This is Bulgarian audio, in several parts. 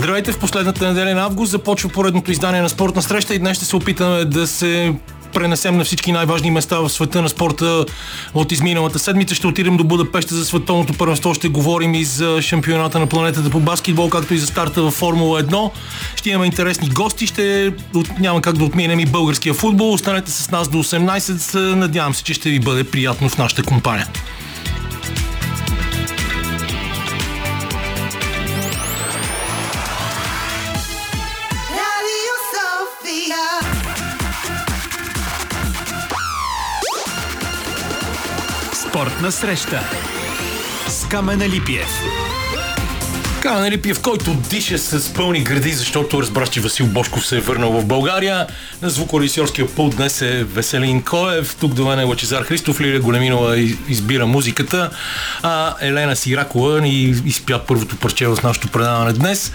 Здравейте, в последната неделя на август започва поредното издание на спортна среща и днес ще се опитаме да се пренесем на всички най-важни места в света на спорта от изминалата седмица. Ще отидем до Будапеща за световното първенство. Ще говорим и за шампионата на планетата по баскетбол, както и за старта в Формула 1. Ще имаме интересни гости. Ще няма как да отминем и българския футбол. Останете с нас до 18. Надявам се, че ще ви бъде приятно в нашата компания. Спортна среща с Камена Липиев. Камена Липиев, който диша с пълни гради, защото разбра, че Васил Бошков се е върнал в България. На звукорежисьорския пулт днес е Веселин Коев, тук до мен е Лачезар Христов, Лилия Големинова избира музиката, а Елена Сиракова ни изпя първото парче в нашото предаване днес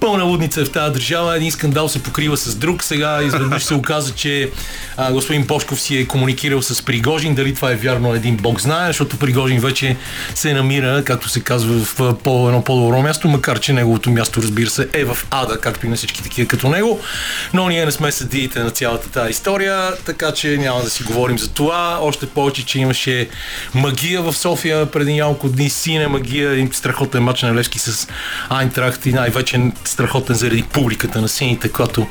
пълна лудница е в тази държава. Един скандал се покрива с друг. Сега изведнъж се оказа, че а, господин Пошков си е комуникирал с Пригожин. Дали това е вярно, един бог знае, защото Пригожин вече се намира, както се казва, в по, едно по-добро място, макар че неговото място, разбира се, е в ада, както и на всички такива като него. Но ние не сме съдиите на цялата тази история, така че няма да си говорим за това. Още повече, че имаше магия в София преди няколко дни, сине магия, един страхотен мач на Левски с Айнтрахт и най-вече страхотен заради публиката на сините, която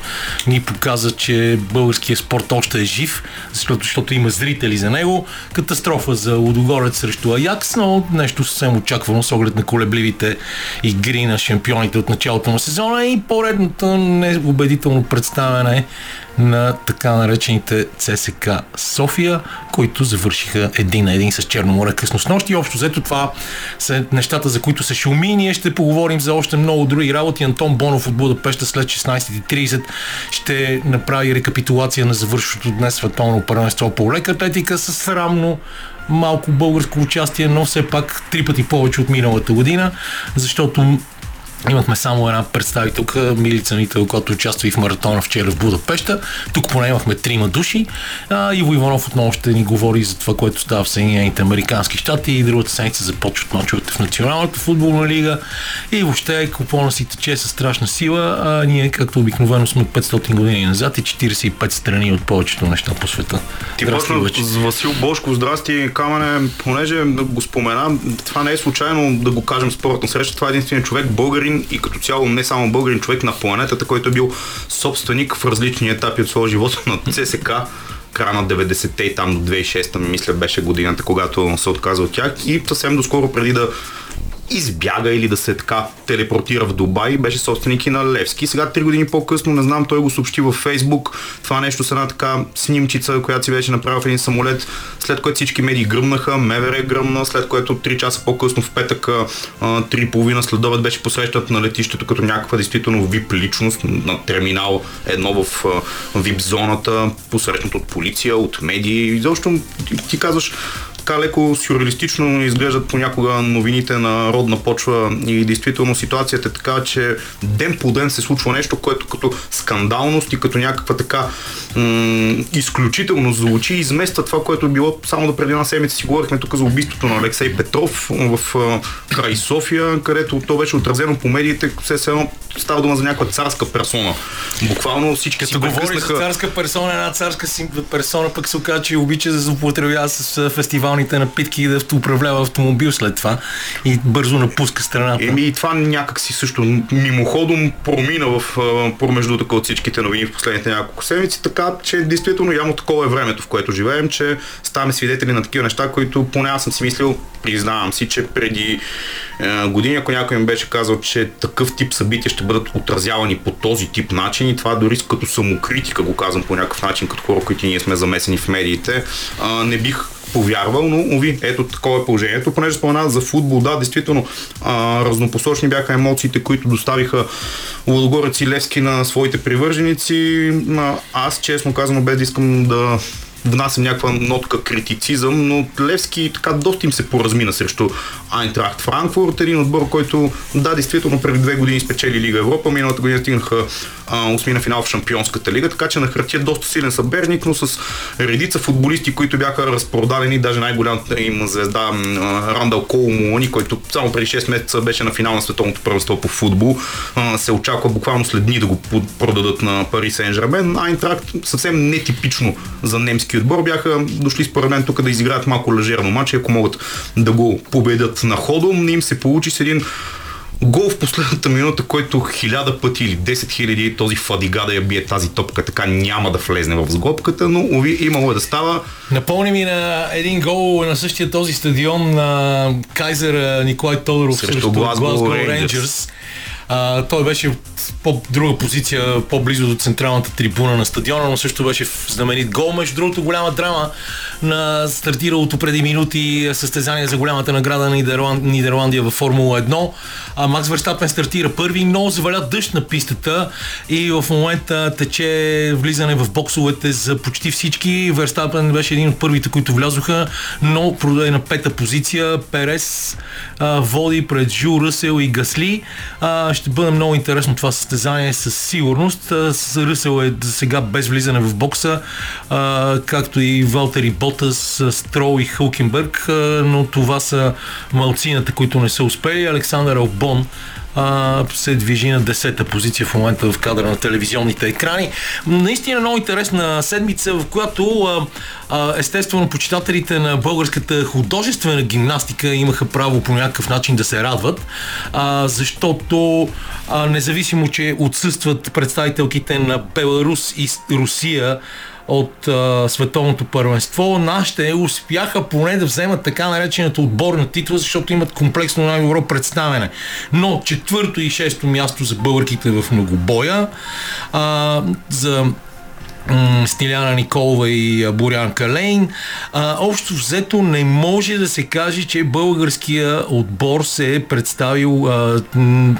ни показа, че българския спорт още е жив, защото, защото има зрители за него. Катастрофа за Лудогорец срещу Аякс, но нещо съвсем очаквано с оглед на колебливите игри на шампионите от началото на сезона и поредното неубедително представяне на така наречените ЦСК София, които завършиха един на един с Черноморе късно с нощи. Общо взето това са нещата, за които се шуми. Ние ще поговорим за още много други работи. Антон Бонов от Будапеща след 16.30 ще направи рекапитулация на завършващото днес световно първенство по лека атлетика с срамно малко българско участие, но все пак три пъти повече от миналата година, защото Имахме само една представителка, Милица Мител, която участва и в маратона вчера в Будапеща. Тук поне имахме трима души. А, Иво Иванов отново ще ни говори за това, което става в Съединените Американски щати и другата седмица започват мачовете в Националната футболна лига. И въобще купона си тече със страшна сила. А ние, както обикновено, сме 500 години назад и 45 страни от повечето неща по света. Ти почна с Васил Бошко. Здрасти, Камене. Понеже го спомена, това не е случайно да го кажем спортна среща. Това е единственият човек, българин, българин и като цяло не само българин човек на планетата, който е бил собственик в различни етапи от своя живот на ЦСК края на 90-те и там до 2006-та, мисля, беше годината, когато се отказа от тях. И съвсем доскоро преди да избяга или да се така телепортира в Дубай, беше собственик и на Левски. Сега, три години по-късно, не знам, той го съобщи във Фейсбук. Това нещо с една така снимчица, която си беше направил в един самолет, след което всички медии гръмнаха, МВР гръмна, след което три часа по-късно в петък, три половина следобед беше посрещат на летището като някаква действително вип личност на терминал едно в вип зоната, посрещнат от полиция, от медии. Защо ти казваш, така леко сюрреалистично изглеждат понякога новините на родна почва и действително ситуацията е така, че ден по ден се случва нещо, което като скандалност и като някаква така м- изключително звучи, измества това, което е било само до преди една седмица. Си говорихме тук за убийството на Алексей Петров в край София, където то беше отразено по медиите, все едно става дума за някаква царска персона. Буквално всички Като си говори за царска персона, една царска персона пък се оказа, че обича да злоупотребява с фестивалните напитки и да управлява автомобил след това и бързо напуска страната. Еми и това някак си също мимоходом промина в промеждутъка от всичките новини в последните няколко седмици, така че действително явно такова е времето, в което живеем, че ставаме свидетели на такива неща, които поне аз съм си мислил, признавам си, че преди години, ако някой ми беше казал, че такъв тип събития ще бъдат отразявани по този тип начин и това дори като самокритика го казвам по някакъв начин, като хора, които ние сме замесени в медиите, не бих повярвал, но уви, ето такова е положението. Понеже споменават за футбол, да, действително а, разнопосочни бяха емоциите, които доставиха Лодогорец и Левски на своите привърженици. А, аз, честно казано, без да искам да внасям някаква нотка критицизъм, но Левски така доста им се поразмина срещу Айнтрахт Франкфурт, един отбор, който да, действително преди две години спечели Лига Европа, миналата година стигнаха осмина финал в Шампионската лига, така че на хартия доста силен съберник, но с редица футболисти, които бяха разпродадени, даже най-голямата им звезда Рандал Кол Муани, който само преди 6 месеца беше на финал на световното първенство по футбол, се очаква буквално след дни да го продадат на Пари Сен Жермен. Айнтракт съвсем нетипично за немски отбор бяха дошли според мен тук да изиграят малко лежерно матч, ако могат да го победят на ходо. Не им се получи с един гол в последната минута, който хиляда пъти или 10 хиляди този Фадига да я бие тази топка, така няма да влезне в сглобката, но уви, имало е да става. Напомни ми на един гол на същия този стадион на Кайзер Николай Тодоров срещу Глазго Рейнджерс. А, той беше в по-друга позиция, по-близо до централната трибуна на стадиона, но също беше знаменит гол. Между другото, голяма драма на стартиралото преди минути състезание за голямата награда на Нидерланд, Нидерландия във Формула 1. А, Макс Верстапен стартира първи, но заваля дъжд на пистата и в момента тече влизане в боксовете за почти всички. Верстапен беше един от първите, които влязоха, но продаде на пета позиция. Перес а, води пред Жу Ръсел и Гасли. А, ще бъде много интересно това състезание със сигурност. С Ръсел е за сега без влизане в бокса, а, както и Валтери Ботас, Строл и Хулкенбърг, но това са малцината, които не са успели. Александър Албон се движи на 10-та позиция в момента в кадра на телевизионните екрани. Наистина много интересна седмица, в която естествено почитателите на българската художествена гимнастика имаха право по някакъв начин да се радват, защото независимо, че отсъстват представителките на Беларус и Русия от а, световното първенство. Нашите успяха поне да вземат така наречената отборна титла, защото имат комплексно най-добро представяне. Но четвърто и шесто място за българките в многобоя, а, за Стиляна Николова и Борян Калейн. А, общо взето не може да се каже, че българския отбор се е представил а,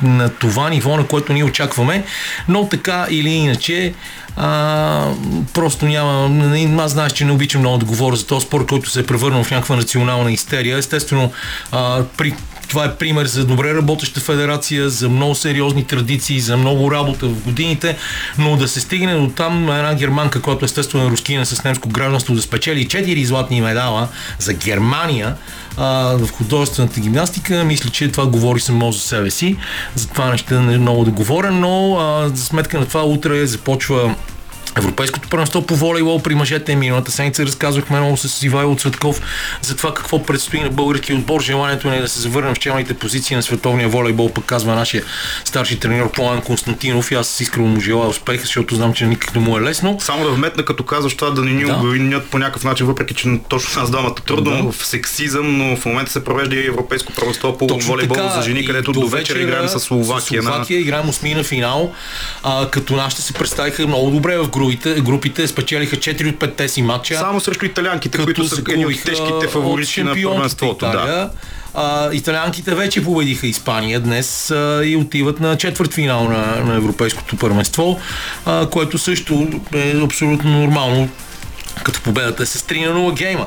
на това ниво, на което ние очакваме, но така или иначе а, просто няма. Аз знаеш, че не обичам много да говоря за този спорт, който се е превърнал в някаква национална истерия. Естествено, а, при това е пример за добре работеща федерация, за много сериозни традиции, за много работа в годините, но да се стигне до там една германка, която естествено е рускина с немско гражданство, да спечели 4 златни медала за Германия а, в художествената гимнастика, мисля, че това говори само за себе си. Затова не ще много да говоря, но а, за сметка на това утре започва Европейското първенство по волейбол при мъжете миналата седмица разказвахме много с Ивайло Цветков за това какво предстои на българския отбор. Желанието ни е да се завърнем в челните позиции на световния волейбол, пък казва нашия старши треньор План Константинов и аз искрено му желая успех, защото знам, че никак не му е лесно. Само да вметна, като казваш това да не ни да. обвинят по някакъв начин, въпреки че точно нас двамата трудно да. в сексизъм, но в момента се провежда и Европейско първенство по точно волейбол така, за жени, където до вечер играем с Словакия. С Словакия на... играем осмина финал, а, като нашите се представиха много добре в групите, групите спечелиха 4 от 5 си матча. Само срещу италианките, които са едни от тежките фаворити на първенството. Да. А, италианките вече победиха Испания днес а, и отиват на четвърт финал на, на Европейското първенство, а, което също е абсолютно нормално като победата е с 3 на 0 гейма.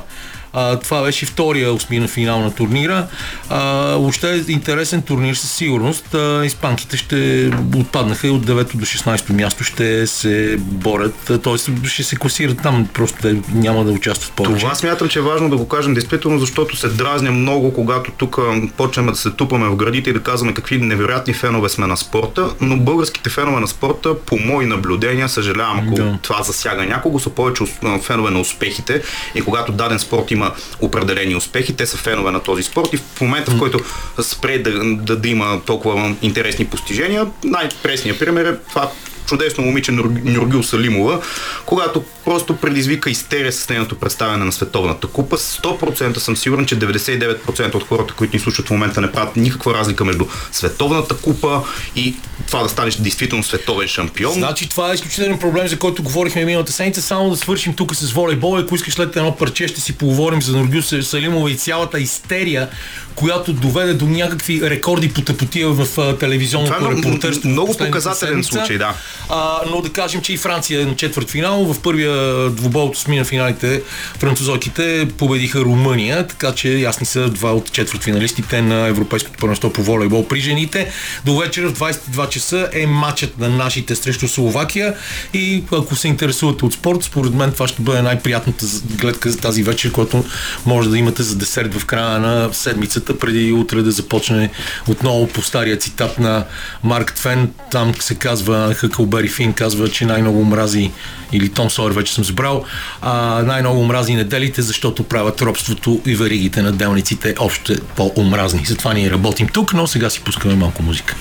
А, това беше втория осмина финал на турнира. А, въобще е интересен турнир със сигурност. А, испанките ще отпаднаха и от 9 до 16 място ще се борят, т.е. ще се класират там, просто те няма да участват повече. Това смятам, че е важно да го кажем действително, защото се дразня много, когато тук почнем да се тупаме в градите и да казваме какви невероятни фенове сме на спорта, но българските фенове на спорта, по мои наблюдения, съжалявам, ако да. това засяга някого, са повече фенове на успехите и когато даден спорт има има определени успехи, те са фенове на този спорт и в момента, в който спре да, да, да има толкова интересни постижения, най-пресният пример е това чудесно момиче Нюргил Салимова, когато просто предизвика истерия с нейното представяне на Световната купа. 100% съм сигурен, че 99% от хората, които ни слушат в момента, не правят никаква разлика между Световната купа и това да станеш действително световен шампион. Значи това е изключителен проблем, за който говорихме миналата седмица. Само да свършим тук с волейбол. Ако искаш след едно парче, ще си поговорим за Нургил Салимова и цялата истерия, която доведе до някакви рекорди по тъпотия в телевизионното репортерство. Много показателен случай, да. А, но да кажем, че и Франция е на четвърт финал. В първия двубой от осмина финалите французойките победиха Румъния, така че ясни са два от четвърт финалистите на Европейското първенство по волейбол при жените. До вечера в 22 часа е матчът на нашите срещу Словакия и ако се интересувате от спорт, според мен това ще бъде най-приятната гледка за тази вечер, която може да имате за десерт в края на седмицата, преди утре да започне отново по стария цитат на Марк Твен. Там се казва, Хъкълбери Фин казва, че най-много мрази, или Том Сойер вече съм забрал, а, най-много мрази неделите, защото правят робството и веригите на делниците още по-омразни. Затова ние работим тук, но сега си пускаме малко музика.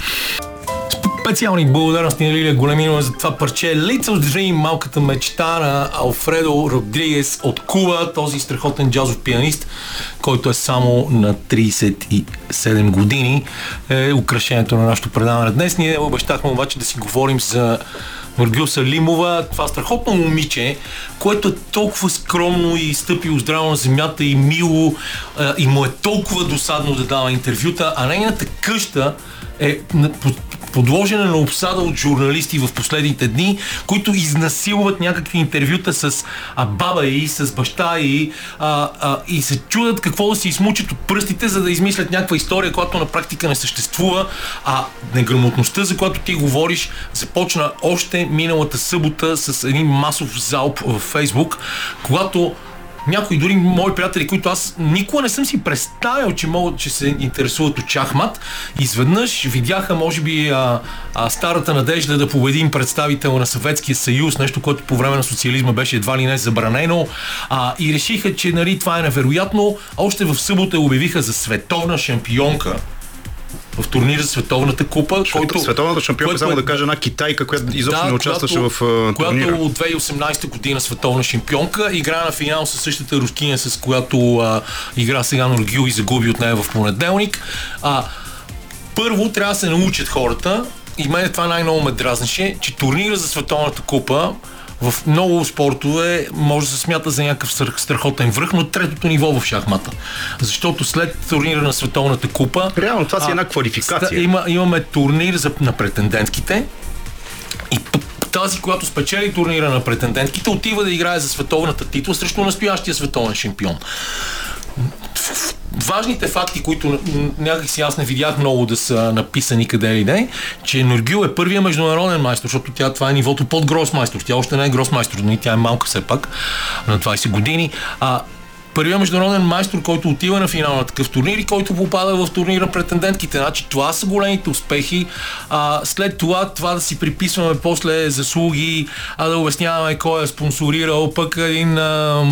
Специални благодарности на Лилия Големинова за това парче Little Dream, малката мечта на Алфредо Родригес от Куба, този страхотен джазов пианист, който е само на 37 години. Е украшението на нашето предаване днес. Ние обещахме обаче да си говорим за Маргил Салимова, това страхотно момиче, което е толкова скромно и стъпило здраво на земята и мило и му е толкова досадно да дава интервюта, а нейната къща е подложена на обсада от журналисти в последните дни, които изнасилват някакви интервюта с а, баба и с баща и, а, а, и се чудят какво да си измучат от пръстите, за да измислят някаква история, която на практика не съществува, а неграмотността, за която ти говориш, започна още миналата събота с един масов залп в Фейсбук, когато някои дори мои приятели, които аз никога не съм си представил, че могат, че се интересуват от чахмат, изведнъж видяха, може би, а, а, старата надежда да победим представител на Съветския съюз, нещо, което по време на социализма беше едва ли не забранено, а, и решиха, че нали, това е невероятно. Още в събота обявиха за световна шампионка в турнира за Световната купа. Който, Световната шампионка, само да кажа, една китайка, която изобщо да, не участваше която, в uh, турнира. Която от 2018 година световна шампионка, игра на финал с същата рускиня, с която а, игра сега на Нургил и загуби от нея в понеделник. А, първо трябва да се научат хората, и мен това най-много ме дразнеше, че турнира за Световната купа в много спортове може да се смята за някакъв страхотен връх, но третото ниво в шахмата. Защото след турнира на Световната купа... Реално това си една квалификация. Има, имаме турнир за, на претендентките и тази, която спечели турнира на претендентките, отива да играе за световната титла срещу настоящия световен шампион важните факти, които някак си аз не видях много да са написани къде ли не, че Нургил е първия международен майстор, защото тя това е нивото под гросмайстор. Тя още не е гросмайстор, но и тя е малка все пак на 20 години. А, първият международен майстор, който отива на финал на такъв турнир и който попада в турнира претендентките. Значи това са големите успехи. А, след това, това да си приписваме после заслуги, а да обясняваме кой е спонсорирал, пък един а,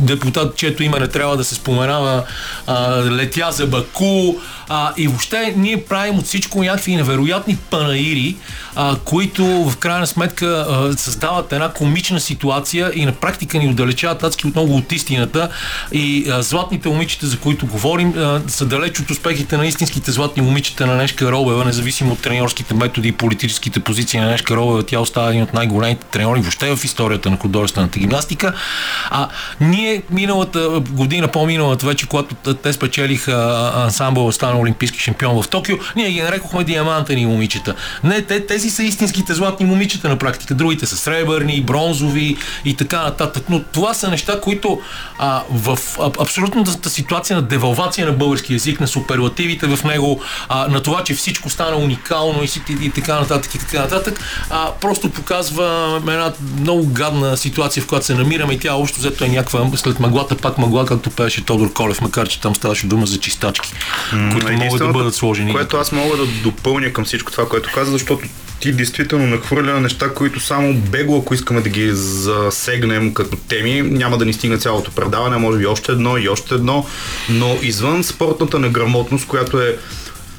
депутат, чието име не трябва да се споменава, а, летя за Баку. А, и въобще ние правим от всичко някакви невероятни панаири, а, които в крайна сметка а, създават една комична ситуация и на практика ни отдалечават адски отново от истината. И а, златните момичета, за които говорим, а, са далеч от успехите на истинските златни момичета на Нешка Робева, независимо от треньорските методи и политическите позиции на Нешка Робева. Тя остава един от най-големите треньори въобще в историята на художествената гимнастика. А ние миналата година, по-миналата вече, когато те спечелиха ансамбъл стана олимпийски шампион в Токио, ние ги нарекохме диамантени момичета. Не, те, тези са истинските златни момичета на практика. Другите са сребърни, бронзови и така нататък. Но това са неща, които а, в абсолютната ситуация на девалвация на български язик, на суперлативите в него, а, на това, че всичко стана уникално и, и, и така нататък и така нататък, а, просто показва една много гадна ситуация, в която се намираме и тя общо взето е някаква след мъглата пак мъгла, както пееше Тодор Колев, макар че там ставаше дума за чистачки, mm, които могат да бъдат сложени. Което аз мога да допълня към всичко това, което каза, защото ти действително нахвърля неща, които само бегло, ако искаме да ги засегнем като теми, няма да ни стигне цялото предаване, може би още едно и още едно, но извън спортната неграмотност, която е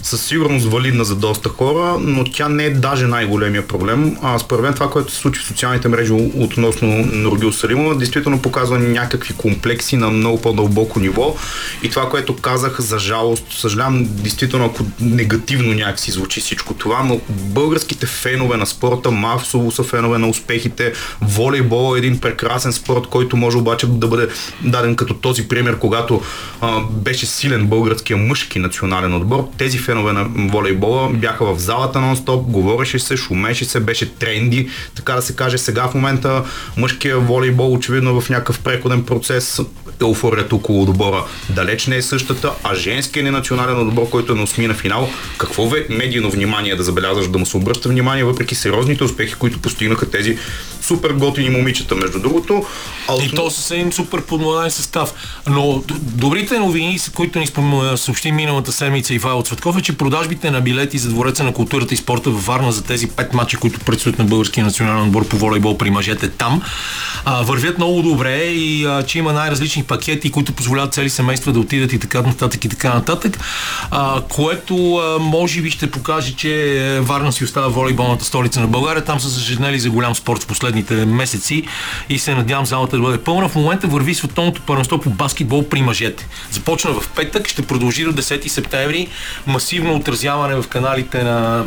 със сигурност валидна за доста хора, но тя не е даже най-големия проблем. А според мен това, което се случи в социалните мрежи относно Нургил Салимова, действително показва някакви комплекси на много по-дълбоко ниво. И това, което казах, за жалост, съжалявам, действително, ако негативно някакси звучи всичко това, но българските фенове на спорта масово са фенове на успехите. Волейбол е един прекрасен спорт, който може обаче да бъде даден като този пример, когато а, беше силен българския мъжки национален отбор. Тези фенове на волейбола, бяха в залата нон-стоп, говореше се, шумеше се, беше тренди, така да се каже. Сега в момента мъжкия волейбол очевидно в някакъв преходен процес еуфорията около отбора далеч не е същата, а женският ни национален отбор, който е на осми на финал, какво ве медийно внимание да забелязваш, да му се обръща внимание, въпреки сериозните успехи, които постигнаха тези супер готини момичета, между другото. А и то с един супер подмладен състав. Но добрите новини, които ни съобщи миналата седмица Ивайло Цветков е, че продажбите на билети за Двореца на културата и спорта във Варна за тези пет мача, които предстоят на българския национален отбор по волейбол при мъжете там, а, вървят много добре и а, че има най-различни пакети, които позволяват цели семейства да отидат и така нататък и така нататък, а, което а, може би ще покаже, че Варна си остава волейболната столица на България. Там са зажеднели за голям спорт в последните месеци и се надявам залата да бъде пълна. В момента върви световното първенство по баскетбол при мъжете. Започна в петък, ще продължи до 10 септември. Масивно отразяване в каналите на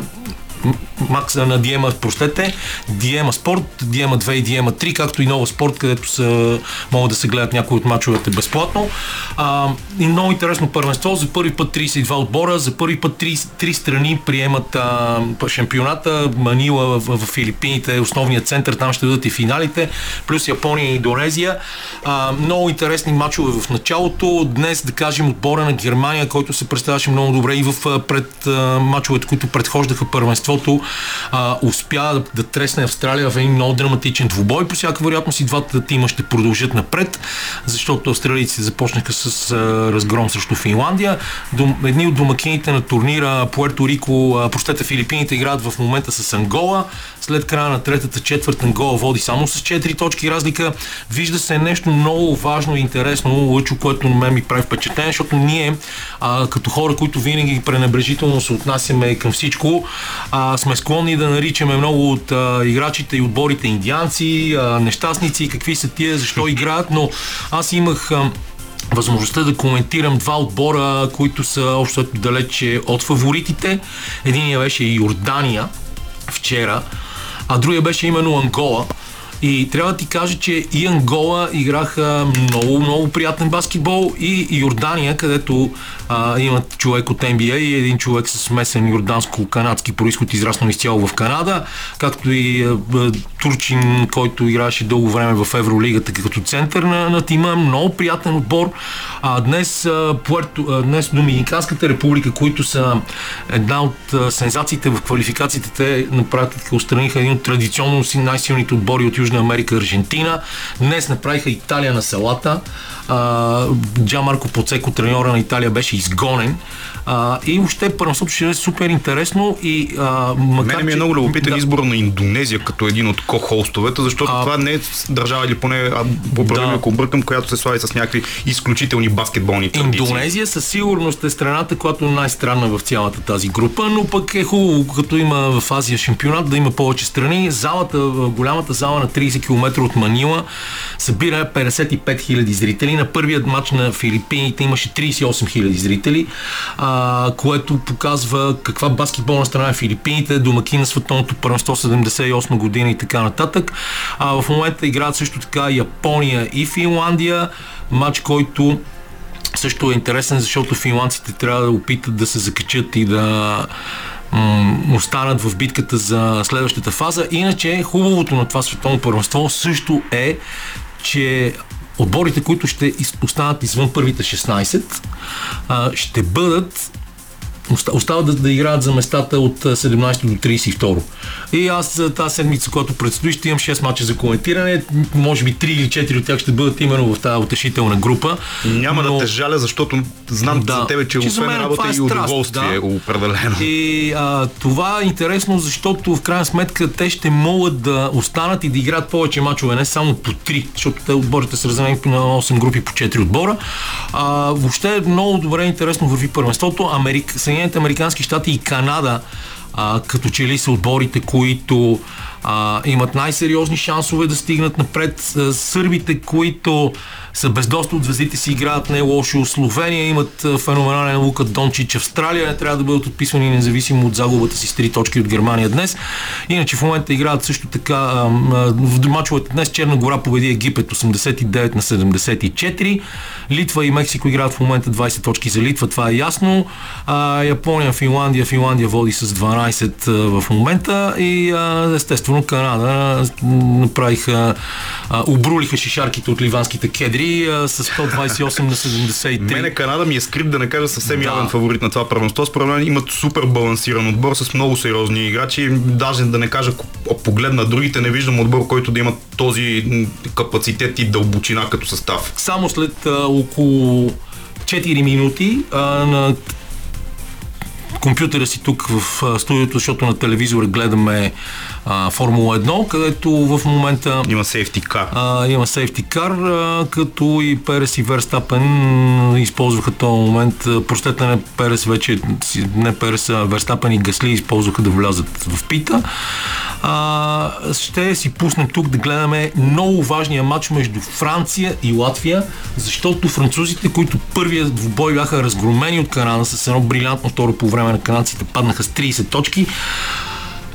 Макса на Диема, простете, Диема Спорт, Диема 2 и Диема 3, както и Нова Спорт, където са, могат да се гледат някои от мачовете безплатно. А, и много интересно първенство. За първи път 32 отбора, за първи път 3, 3 страни приемат а, шампионата. Манила в, в, Филипините е основният център, там ще дадат и финалите, плюс Япония и Индонезия. А, много интересни мачове в началото. Днес, да кажем, отбора на Германия, който се представяше много добре и в пред а, мачовете, които предхождаха първенство защото а, успя да, да тресне Австралия в един много драматичен двубой. По всяка вероятност и двата тима ще продължат напред, защото австралийците започнаха с а, разгром срещу Финландия. Дом, едни от домакините на турнира Пуерто Рико, простете Филипините играят в момента с Ангола. След края на третата четвърт Ангола води само с 4 точки разлика. Вижда се нещо много важно и интересно, лъчо, което на мен ми прави впечатление, защото ние, а, като хора, които винаги пренебрежително се отнасяме към всичко, а, сме склонни да наричаме много от а, играчите и отборите индианци, а, нещастници, какви са тия, защо играят, но аз имах а, възможността да коментирам два отбора, които са общо далече от фаворитите. Единия беше Йордания вчера, а другия беше именно Ангола. И трябва да ти кажа, че и Ангола играха много, много приятен баскетбол и Йордания, където а, имат човек от NBA и един човек с смесен йорданско-канадски происход, израснал изцяло в Канада, както и а, Турчин, който играше дълго време в Евролигата като център на, на тима. Много приятен отбор. А, днес, а, Пуерто, а, днес Доминиканската република, които са една от а, сензациите в квалификациите, те на практика устраниха един от традиционно си най-силните отбори от Южна Америка, Аржентина. Днес направиха Италия на селата. Джа Марко Поцеко, треньора на Италия, беше изгонен. А, и въобще първенството ще е супер интересно и а, макар, Мене ми е много любопитен да. избор на Индонезия като един от ко-холстовете, защото а, това не е държава или поне, а, поправим да. ако бъркам, която се слави с някакви изключителни баскетболни традиции. Индонезия със сигурност е страната, която е най-странна в цялата тази група, но пък е хубаво, като има в Азия шампионат, да има повече страни. Залата, голямата зала на 30 км от Манила събира 55 000 зрители. На първият матч на Филипините имаше 38 000 зрители. А, което показва каква баскетболна страна е Филипините, домаки на световното първенство 78 година и така нататък. А, в момента играят също така Япония и Финландия, матч, който също е интересен, защото финландците трябва да опитат да се закачат и да останат в битката за следващата фаза. Иначе хубавото на това световно първенство също е, че отборите, които ще останат извън първите 16, ще бъдат остават да, да играят за местата от 17 до 32. И аз за тази седмица, която предстои, ще имам 6 мача за коментиране. Може би 3 или 4 от тях ще бъдат именно в тази утешителна група. Няма но... да те жаля, защото знам да, за тебе, че, че освен работа е и удоволствие да. определено. И а, това е интересно, защото в крайна сметка те ще могат да останат и да играят повече мачове, не само по 3, защото те отборите са разделени на 8 групи по 4 отбора. А, въобще много добре интересно върви първенството. Америка, Съединените Американски щати и Канада а, като че ли са отборите, които а, имат най-сериозни шансове да стигнат напред. А, сърбите, които са без доста от звездите си играят не лошо. Словения имат феноменален Лука Дончич. Австралия не трябва да бъдат отписвани независимо от загубата си с 3 точки от Германия днес. Иначе в момента играят също така в мачовете днес Черна гора победи Египет 89 на 74. Литва и Мексико играят в момента 20 точки за Литва, това е ясно. А, Япония, Финландия, Финландия води с 12 в момента и а, естествено Канада направиха, а, обрулиха шишарките от ливанските кедри а, с 128 на 73. Мене Канада ми е скрип да не кажа съвсем да. явен фаворит на това първенство. Според мен имат супер балансиран отбор с много сериозни играчи. Даже да не кажа, погледна другите, не виждам отбор, който да има този капацитет и дълбочина като състав. Само след а, около 4 минути а, на компютъра си тук в студиото, защото на телевизора гледаме а, Формула 1, където в момента има сейфти кар. А, има сейфти кар, а, като и Перес и Верстапен използваха този момент. Простете не Перес вече, не Перес, а Верстапен и Гасли използваха да влязат в пита. А, ще си пуснем тук да гледаме много важния матч между Франция и Латвия, защото французите, които първият в бой бяха разгромени от Канада с едно брилянтно второ по време на канадците, паднаха с 30 точки.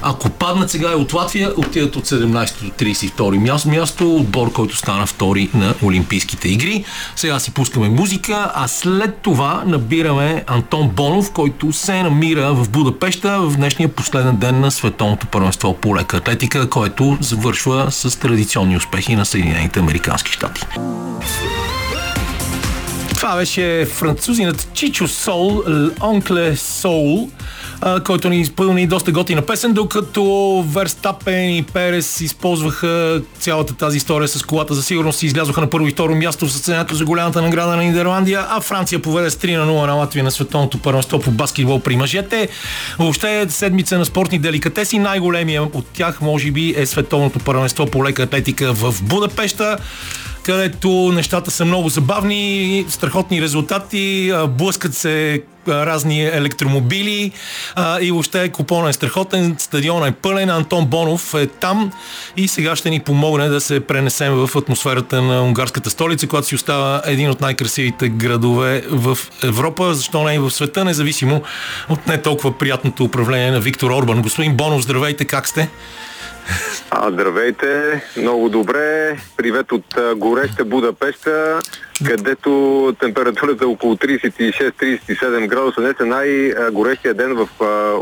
Ако паднат сега и от Латвия, отидат от 17 до 32 място, място отбор, който стана втори на Олимпийските игри. Сега си пускаме музика, а след това набираме Антон Бонов, който се намира в Будапешта в днешния последен ден на Световното първенство по лека атлетика, който завършва с традиционни успехи на Съединените Американски щати. Това беше французинът Чичо Сол, Онкле Сол, който ни изпълни доста готина песен, докато Верстапен и Перес използваха цялата тази история с колата за сигурност и излязоха на първо и второ място в състезанието за голямата награда на Нидерландия, а Франция поведе с 3 на 0 на Латвия на световното първенство по баскетбол при мъжете. Въобще седмица на спортни деликатеси. Най-големия от тях, може би, е световното първенство по лека атлетика в Будапешта където нещата са много забавни, страхотни резултати, блъскат се разни електромобили и въобще купона е страхотен, стадиона е пълен, Антон Бонов е там и сега ще ни помогне да се пренесем в атмосферата на унгарската столица, която си остава един от най-красивите градове в Европа, защо не и в света, независимо от не толкова приятното управление на Виктор Орбан. Господин Бонов, здравейте, как сте? А, здравейте, много добре. Привет от гореща Будапешта, където температурата е около 36-37 градуса. Днес е най-горещия ден в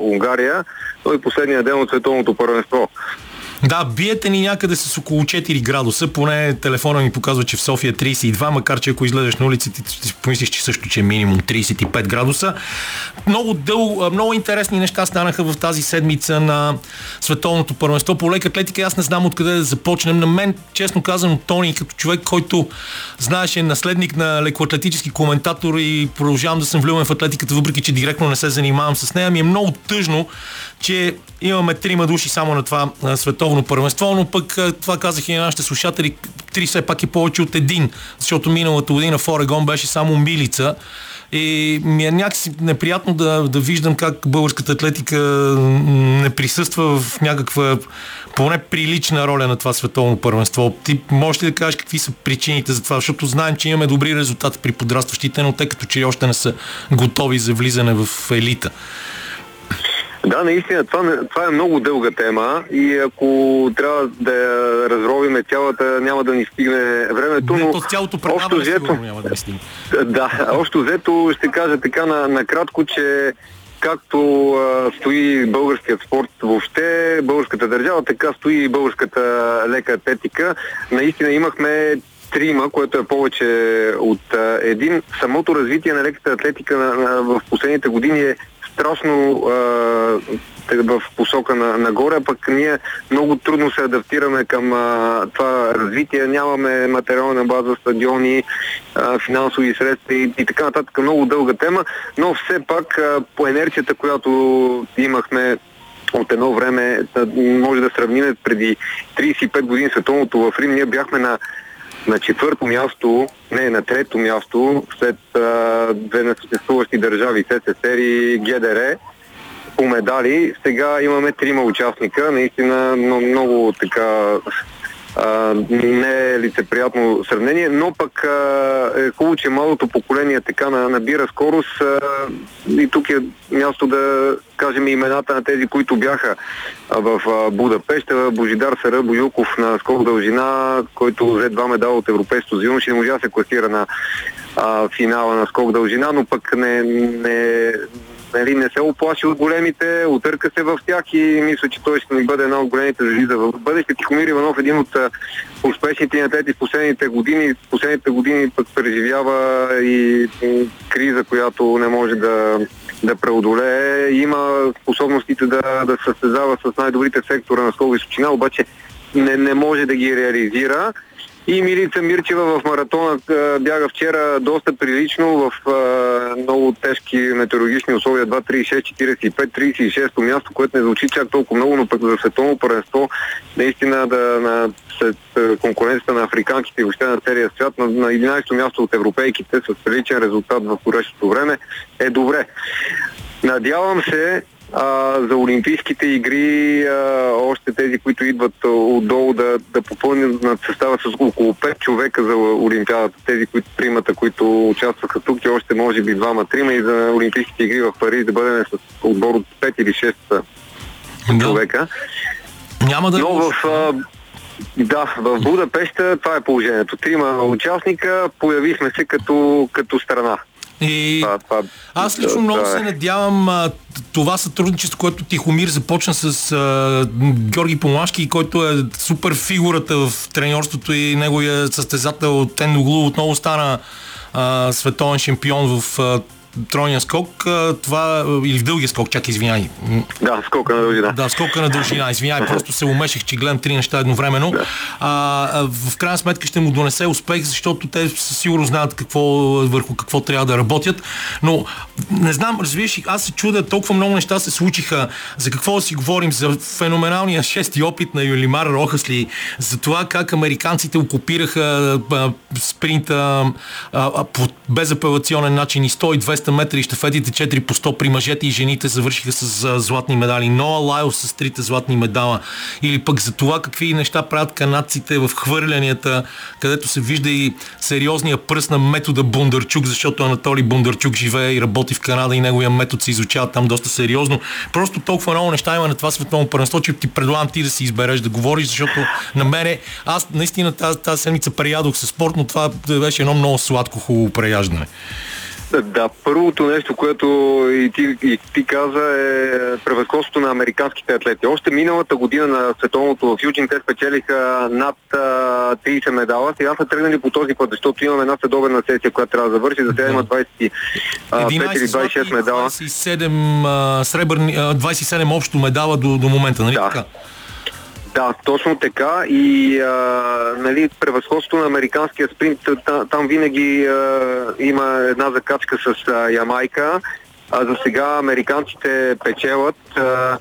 Унгария, но и последния ден от световното първенство. Да, биете ни някъде с около 4 градуса, поне телефона ми показва, че в София е 32, макар че ако излезеш на улицата, ти помислиш, че също, че е минимум 35 градуса. Много, дъл, много интересни неща станаха в тази седмица на Световното първенство по лека атлетика. Аз не знам откъде да започнем. На мен, честно казано, Тони, като човек, който знаеше наследник на лекоатлетически коментатор и продължавам да съм влюбен в атлетиката, въпреки че директно не се занимавам с нея, ми е много тъжно, че имаме трима души само на това световно първенство, но пък това казах и на нашите слушатели, три все пак е повече от един, защото миналата година в Орегон беше само милица. И ми е някакси неприятно да, да виждам как българската атлетика не присъства в някаква поне прилична роля на това световно първенство. Ти можеш ли да кажеш какви са причините за това? Защото знаем, че имаме добри резултати при подрастващите, но те като че още не са готови за влизане в елита. Да, наистина, това, това е много дълга тема и ако трябва да я разровиме цялата, няма да ни стигне времето, но... цялото общо взето, няма да ни стигне. Да, общо взето ще кажа така на, накратко, че както а, стои българският спорт въобще, българската държава, така стои и българската лека атлетика. Наистина имахме трима, което е повече от а, един. Самото развитие на леката атлетика на, на, в последните години е страшно в посока на, нагоре, пък ние много трудно се адаптираме към а, това развитие. Нямаме материална база, стадиони, а, финансови средства и, и така нататък. Много дълга тема, но все пак а, по енерцията, която имахме от едно време, може да сравним преди 35 години световното в Рим, ние бяхме на на четвърто място, не на трето място, след а, две несъществуващи държави, СССР и ГДР. по медали. Сега имаме трима участника. Наистина много, така а, не е лицеприятно сравнение, но пък а, е хубаво, че малото поколение така набира скорост а, и тук е място да кажем имената на тези, които бяха в Будапеща. Божидар Сара Боюков на скок дължина, който взе два медала от Европейското ще не можа да се класира на а, финала на скок дължина, но пък не, не, нали, не се оплаши от големите, отърка се в тях и мисля, че той ще ни бъде една от големите звезди за бъдеще. Тихомир Иванов един от успешните атлети в последните години. В последните години пък преживява и криза, която не може да, да преодолее. Има способностите да, да състезава с най-добрите сектора на скол височина, обаче не, не може да ги реализира. И Милица Мирчева в маратона бяга вчера доста прилично в много тежки метеорологични условия 2.36, 45, 36 място, което не звучи чак толкова много, но пък за световно паренство наистина да на след конкуренцията на африканките и въобще на целия свят на, на 11-то място от европейките с приличен резултат в горещото време е добре. Надявам се а, за Олимпийските игри а, още тези, които идват отдолу да, да попълнят състава с около 5 човека за Олимпиадата, тези, които тримата, които участваха тук и още може би двама-трима и за Олимпийските игри в Париж да бъдем с отбор от 5 или 6 да. човека. Няма да Но в, а, да, в Будапеща това е положението. Трима участника, появихме се като, като страна. И това, това, аз лично много се надявам а, това сътрудничество, което Тихомир започна с а, Георги Помашки, който е супер фигурата в треньорството и неговия състезател Тендоглу отново стана а, световен шампион в а, тройния скок, това, или в дългия скок, чакай, извиняй. Да, скока на дължина. Да, скока на дължина, извиняй, просто се умешах, че гледам три неща едновременно. Да. А, в крайна сметка ще му донесе успех, защото те със сигурно знаят какво, върху какво трябва да работят. Но не знам, разбираш, аз се чудя, толкова много неща се случиха. За какво да си говорим? За феноменалния шести опит на Юлимар Рохасли, за това как американците окупираха а, спринта а, а, по безапелационен начин и 100 200 метра и щафетите 4 по 100 при мъжете и жените завършиха с златни медали. Ноа Лайл с трите златни медала. Или пък за това какви неща правят канадците в хвърлянията, където се вижда и сериозния пръст на метода Бондарчук, защото Анатолий Бондарчук живее и работи в Канада и неговия метод се изучава там доста сериозно. Просто толкова много неща има на това световно първенство, че ти предлагам ти да си избереш да говориш, защото на мене, аз наистина тази, тази седмица преядох със спорт, но това беше едно много сладко хубаво преяждане. Да, първото нещо, което и ти, и ти каза е превъзходството на американските атлети. Още миналата година на световното в Юджин те спечелиха над а, 30 медала. Сега са тръгнали по този път, защото имаме една следобедна сесия, която трябва да завърши. За сега има 25 или 26 медала. 27, сребърни, 27 общо медала до, до момента, нали да. така? Да, точно така и а, нали, превъзходство на американския спринт, там, там винаги а, има една закачка с а, Ямайка, а за сега американците печелят. А,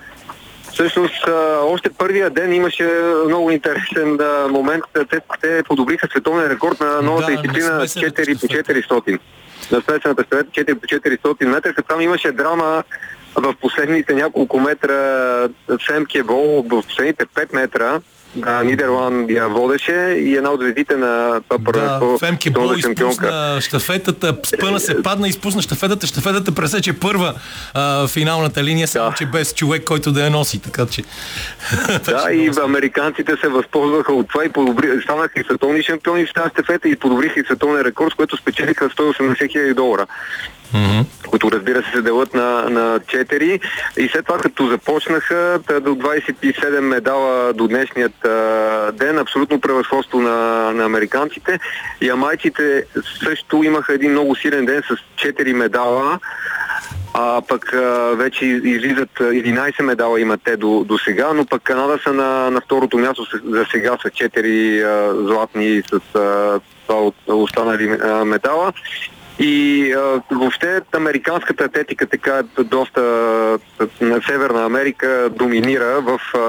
Всъщност, още първия ден имаше много интересен а, момент. Те, те подобриха световния рекорд на новата да, дисциплина 4 по 400. На смесената 4 по 400 метра, като там имаше драма в последните няколко метра Семке Бол, в последните 5 метра да, Нидерландия водеше и една от звездите на това първенство. Да, Фемке Бол изпусна щафетата, спъна се, падна, изпусна щафетата, щафетата пресече първа а, финалната линия, само да. че без човек, който да я носи, така че... Да, и американците се възползваха от това и подобри, станаха и световни шампиони в тази щафета и подобриха и световния рекорд, с което спечелиха 180 хиляди долара mm-hmm. които разбира се се делят на, на 4. И след това, като започнаха до 27 медала до днешният а, ден, абсолютно превъзходство на, на американците. Ямайците също имаха един много силен ден с 4 медала. А пък а, вече излизат 11 медала имат те до, до сега, но пък Канада са на, на второто място за сега са 4 а, златни с а, останали а, медала. И а, въобще американската атетика така доста на Северна Америка доминира в, а,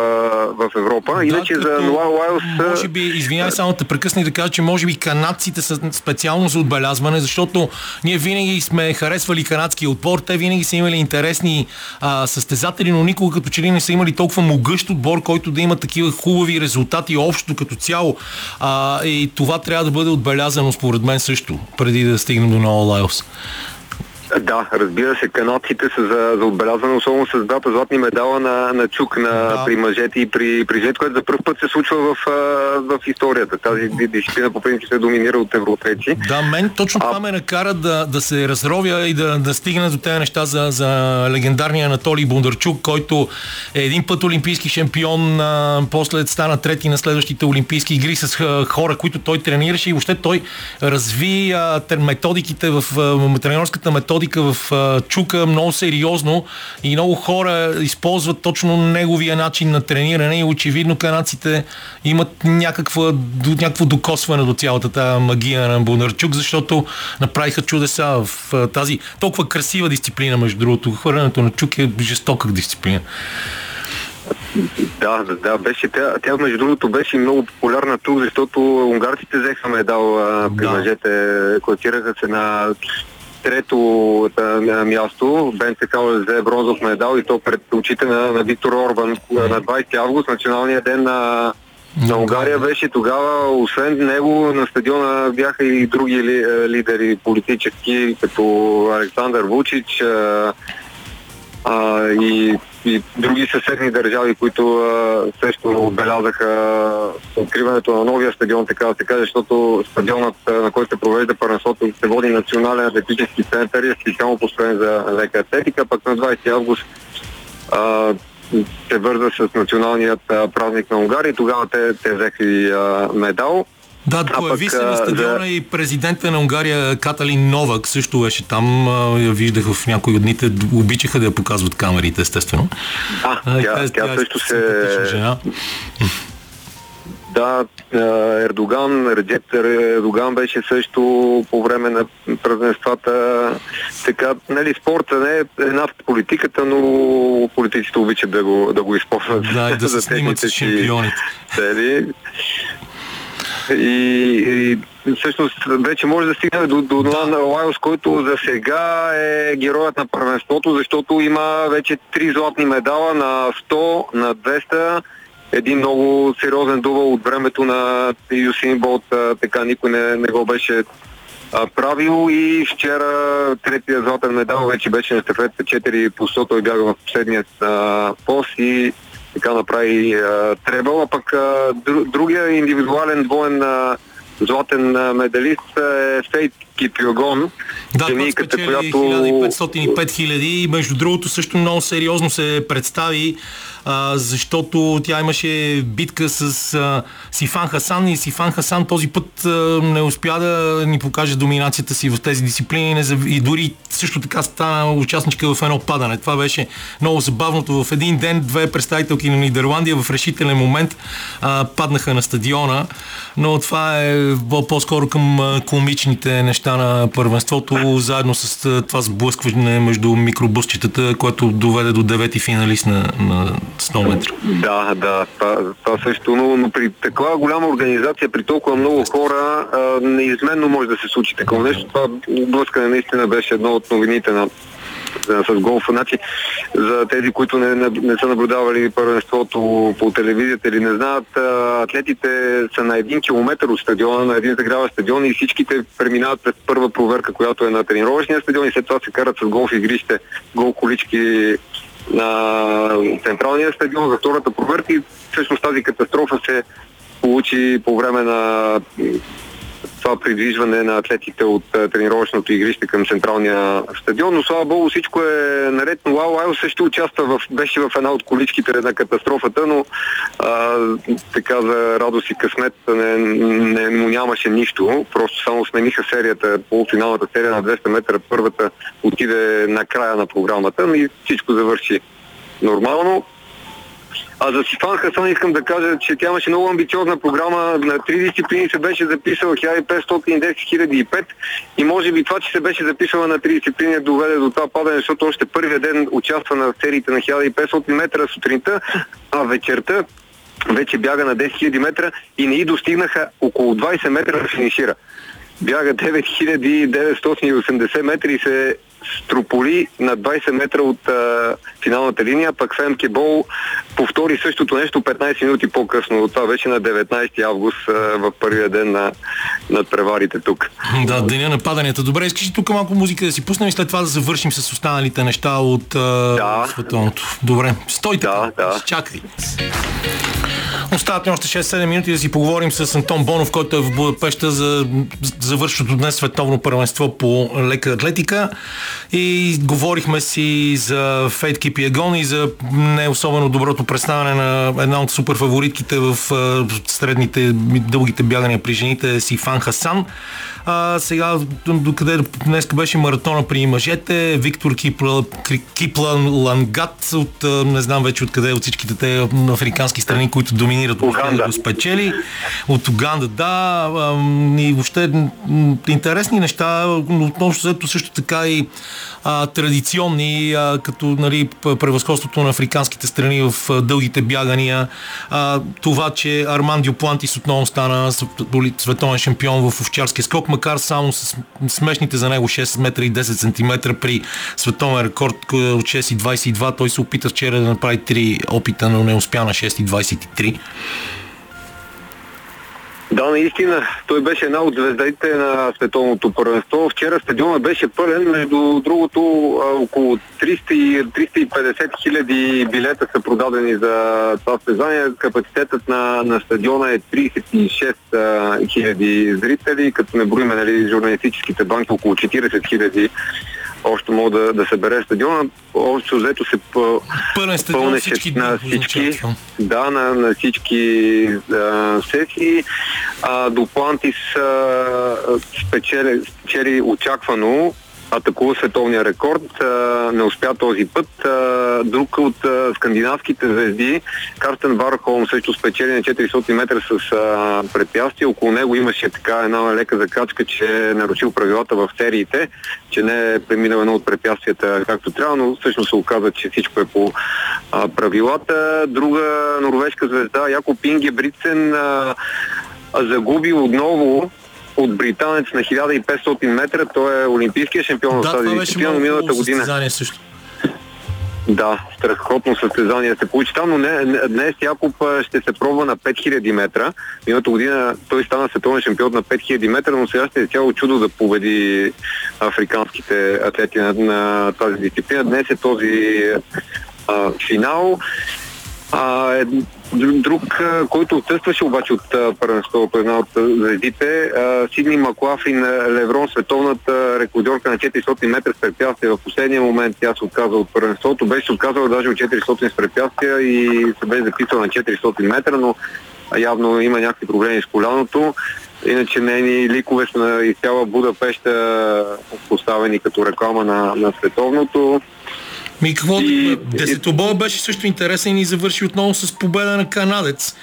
в Европа. Да, Иначе за Ноа Уайлс... Може би, извинявай само да прекъсна и да кажа, че може би канадците са специално за отбелязване, защото ние винаги сме харесвали канадския отбор, те винаги са имали интересни а, състезатели, но никога като че ли не са имали толкова могъщ отбор, който да има такива хубави резултати общо като цяло. А, и това трябва да бъде отбелязано според мен също, преди да стигнем до Ноа Уайлс. Да, разбира се, канадците са за, за отбелязване, особено с двата златни медала на, на Чук на, да. при мъжете и при, при жените, което за първ път се случва в, в историята. Тази дисциплина по принцип се доминира от европейци. Да, мен точно това а... ме накара да, да се разровя и да, да стигна до тези неща за, за легендарния Анатолий Бондарчук, който е един път олимпийски шампион, а, после стана трети на следващите олимпийски игри с хора, които той тренираше и въобще той разви а, методиките в а, тренерската методика методика в а, Чука много сериозно и много хора използват точно неговия начин на трениране и очевидно канадците имат някаква, някакво докосване до цялата тази магия на Бонарчук, защото направиха чудеса в а, тази толкова красива дисциплина, между другото. Хвърлянето на Чук е жестока дисциплина. Да, да, да, беше тя, тя между другото беше много популярна тук, защото унгарците взеха медал а, при да. мъжете, класираха се на трето място. Бенце Као взе бронзов медал и то пред очите на, на Виктор Орбан. На 20 август, националния ден на, на Унгария. Беше тогава, освен него на стадиона бяха и други ли, лидери политически, като Александър Вучич а, а, и и други съседни държави, които а, също отбелязаха откриването на новия стадион, така да се каже, защото стадионът, на който се провежда първенството, се води национален атлетически център и е специално построен за лека атлетика, пък на 20 август а, се върза с националният а, празник на Унгария и тогава те, те взеха медал. Да, появи се на стадиона да... и президента на Унгария Каталин Новак също беше там. Я виждах в някои от дните. Обичаха да я показват камерите, естествено. Да, а, тя, тя, тя, тя също се... Жена. Да, Ердоган, Реджеп Ердоган беше също по време на празненствата. Така, нали, спорта не е една в политиката, но политиците обичат да го, да го използват. Да, да се снимат с шампионите. Цели. И, и всъщност вече може да стигнем до, до на Лайос, който за сега е героят на първенството, защото има вече три златни медала на 100, на 200, един много сериозен дувал от времето на Юсин Болт, така никой не, не го беше правил. И вчера третия златен медал вече беше на стафетата 4 по 100, той бяга в последният а, пост и така направи а, пък а, другия индивидуален двоен а, златен а, медалист е Фейт Кипиогон. Да, жениката, която... 1505 хиляди и между другото също много сериозно се представи защото тя имаше битка с а, Сифан Хасан и Сифан Хасан този път а, не успя да ни покаже доминацията си в тези дисциплини и дори също така стана участничка в едно падане. Това беше много забавното. В един ден две представителки на Нидерландия в решителен момент а, паднаха на стадиона, но това е по-скоро към комичните неща на първенството, заедно с това сблъскване между микробусчетата, което доведе до девети финалист на, на 100 метра. Да, да, това, това също, но, но при такава голяма организация, при толкова много хора, а, неизменно може да се случи такова нещо. Това блъскане наистина беше едно от новините на с голфа. Значи, за тези, които не, не, са наблюдавали първенството по телевизията или не знаят, атлетите са на един километр от стадиона, на един загряващ стадион и всичките преминават през първа проверка, която е на тренировъчния стадион и след това се карат с голф игрище, гол колички на централния стадион за втората проверка и всъщност тази катастрофа се получи по време на това придвижване на атлетите от тренировъчното игрище към централния стадион, но слава богу всичко е наред, но Лао Айл също участва в, беше в една от количките на катастрофата, но а, така за радост и късмет не, не, му нямаше нищо, просто само смениха серията, полуфиналната серия на 200 метра, първата отиде на края на програмата и всичко завърши нормално. А за Сифан Хасан искам да кажа, че тя имаше много амбициозна програма. На три дисциплини се беше записала 1510 005 и може би това, че се беше записала на три дисциплини доведе до това падане, защото още първия ден участва на сериите на 1500 метра сутринта, а вечерта вече бяга на 10 000 метра и не и достигнаха около 20 метра да финишира. Бяга 9980 метра и се строполи на 20 метра от а, финалната линия, пък Фемке Бол повтори същото нещо 15 минути по-късно. Това беше на 19 август а, в първия ден на, на преварите тук. Да, деня на паданията. Добре, искаш ли тук малко музика да си пуснем и след това да завършим с останалите неща от а, да. световното? Добре, стойте. Да, да. Чакай. Остават ни още 6-7 минути да си поговорим с Антон Бонов, който е в Будапеща за завършващото днес световно първенство по лека атлетика. И говорихме си за Фейт Кипиагон и за не особено доброто представяне на една от супер фаворитките в средните, дългите бягания при жените си Фан Хасан. А, сега, докъде днес беше маратона при мъжете, Виктор Кипла, Кипла Лангат от не знам вече откъде, от всичките те африкански страни, които доминират Уганда. да го спечели. От Уганда, да. И въобще интересни неща, но относно взето също така и а, традиционни, а, като нали, превъзходството на африканските страни в а, дългите бягания. А, това, че Арман Дюплантис отново стана световен шампион в овчарския скок, макар само с смешните за него 6 метра и 10 см при световен рекорд от 6,22. Той се опита вчера да направи 3 опита, но не успя на 6,23. Да, наистина. Той беше една от звездите на световното първенство. Вчера стадиона беше пълен. Между другото, около 300 и 350 хиляди билета са продадени за това състезание. Капацитетът на, на стадиона е 36 хиляди зрители, като не броиме нали, журналистическите банки около 40 хиляди още мога да, да събере стадиона. Общо взето се Пълнеше на всички, на всички да, на, на всички а, сесии. А, Дуплантис спечели, спечели очаквано атакува световния рекорд. Не успя този път. Друг от скандинавските звезди, Карстен Вархолм, също спечели на 400 метра с препятствие. Около него имаше така една лека закачка, че е нарушил правилата в сериите, че не е преминал едно от препятствията както трябва, но всъщност се оказа, че всичко е по правилата. Друга норвежка звезда, Якоб Инге Брицен, загуби отново от британец на 1500 метра. Той е олимпийския шампион да, в тази дисциплина миналата година. Също. Да, страхотно състезание се получи там, но не, днес Якоб ще се пробва на 5000 метра. Миналата година той стана световен шампион на 5000 метра, но сега ще е цяло чудо да победи африканските атлети на, на тази дисциплина. Днес е този а, финал. А, друг, който отсъстваше обаче от първенството, една от звездите, Сидни Маклафрин Леврон, световната рекордьорка на 400 метра с препятствия. В последния момент тя се отказа от първенството. Беше се отказала даже от 400 с препятствия и се беше записала на 400 метра, но явно има някакви проблеми с коляното. Иначе нейни ликове са на изцяла Будапеща поставени като реклама на, на световното. Ми какво? И... Десетобоя беше също интересен и завърши отново с победа на канадец.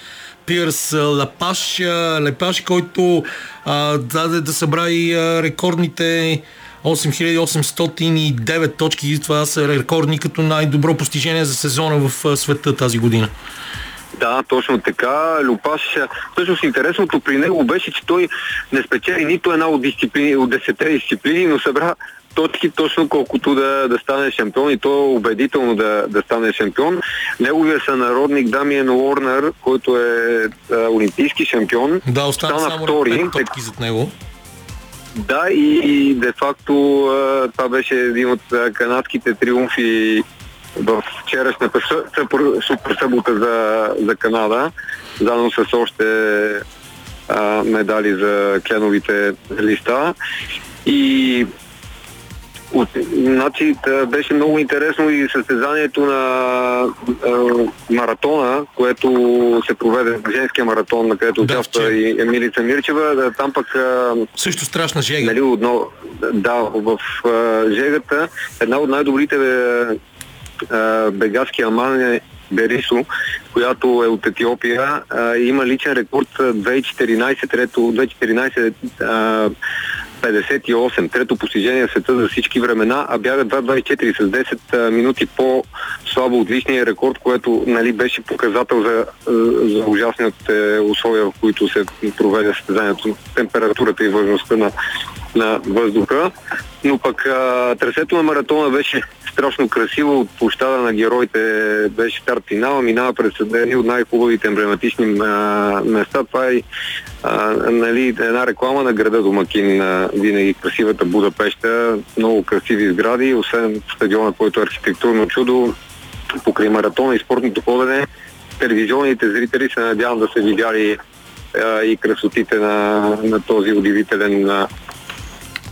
Пирс Лапаш, Лепаш, който а, даде да събра и а, рекордните 8809 точки. Това са рекордни като най-добро постижение за сезона в света тази година. Да, точно така. Люпаш, всъщност интересното при него беше, че той не спечели нито една от, дисциплини, от 10 дисциплини, но събра точки точно колкото да, да стане шампион и то е убедително да, да стане шампион. Неговия сънародник Дамиен Уорнер, който е а, олимпийски шампион, да, стана само втори. точки зад него. Да, и, и де-факто това беше един от канадските триумфи в вчерашната супер събота за, за Канада, заедно с още а, медали за кленовите листа. И от, значи, беше много интересно и състезанието на а, маратона, което се проведе, женския маратон, на където да, участва и Емилица Мирчева. Там пък... А, Също страшна жега. Нали, одно, да, в а, жегата една от най-добрите а, бегаски амани Берисо, която е от Етиопия. А, има личен рекорд 2014, трето, 2014 а, 58. Трето постижение в света за всички времена, а бяга 2.24 с 10 минути по-слабо от личния рекорд, което нали, беше показател за, за ужасните условия, в които се проведе състезанието, температурата и важността на, на въздуха. Но пък а, трасето на маратона беше страшно красиво. От площада на героите беше старт финала, минава през едни от най-хубавите емблематични а, места. Това е а, нали, една реклама на града Домакин, а, винаги красивата Будапеща, много красиви сгради, освен стадиона, който е архитектурно чудо, покрай маратона и спортното ходене. Телевизионните зрители се надявам да са видяли и красотите на, на този удивителен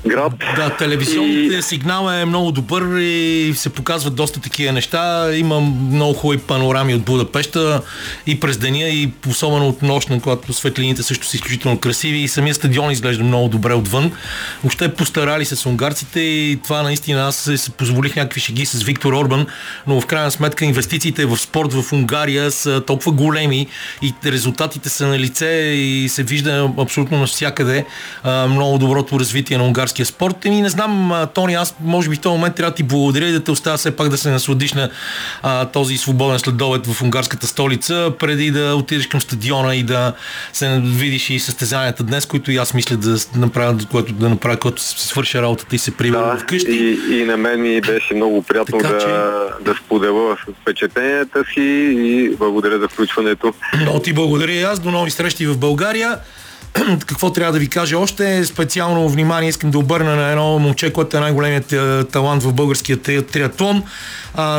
град. Да, телевизионният и... сигнал е много добър и се показват доста такива неща. Има много хубави панорами от Будапешта и през деня, и особено от нощ, когато светлините също са изключително красиви и самия стадион изглежда много добре отвън. Въобще постарали се с унгарците и това наистина аз се позволих някакви шеги с Виктор Орбан, но в крайна сметка инвестициите в спорт в Унгария са толкова големи и резултатите са на лице и се вижда абсолютно навсякъде много доброто развитие на унгарския българския спорт. И не знам, Тони, аз може би в този момент трябва да ти благодаря и да те оставя все пак да се насладиш на а, този свободен следобед в унгарската столица, преди да отидеш към стадиона и да се видиш и състезанията днес, които и аз мисля да направя, което да направя, когато се свърша работата и се прибера да, вкъщи. И, и на мен ми беше много приятно така, да, че... да споделя впечатленията си и благодаря за включването. Много ти благодаря и аз. До нови срещи в България. какво трябва да ви кажа още? Специално внимание искам да обърна на едно момче, което е най-големият е, талант в българския триатлон.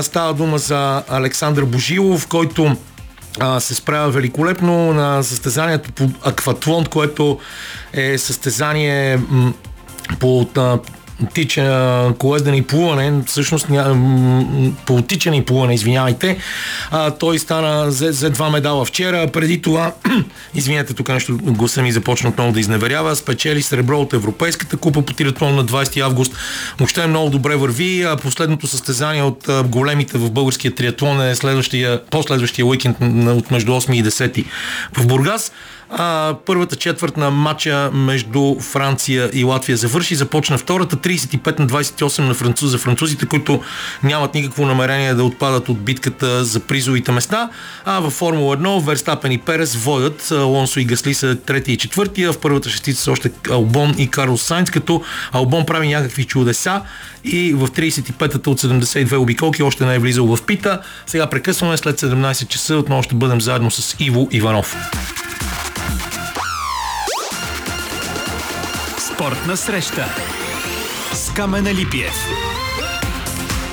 Става дума за Александър Божилов, който се справя великолепно на състезанието по акватлон, което е състезание по тича, колездене и плуване, всъщност по тичане и плуване, извинявайте, а, той стана за, за два медала вчера. Преди това, извинете, тук нещо гласа ми започна отново да изневерява, спечели сребро от Европейската купа по триатлон на 20 август. Въобще много добре върви. А последното състезание от големите в българския триатлон е следващия, последващия уикенд от между 8 и 10 в Бургас. А, първата четвърт на матча между Франция и Латвия завърши. Започна втората 35 на 28 на француз, за французите, които нямат никакво намерение да отпадат от битката за призовите места. А във Формула 1 Верстапен и Перес водят. Лонсо и Гасли са трети и четвъртия. В първата шестица са още Албон и Карлос Сайнц, като Албон прави някакви чудеса и в 35-та от 72 обиколки още не е влизал в пита. Сега прекъсваме след 17 часа. Отново ще бъдем заедно с Иво Иванов. Спортна среща с Камена Липиев.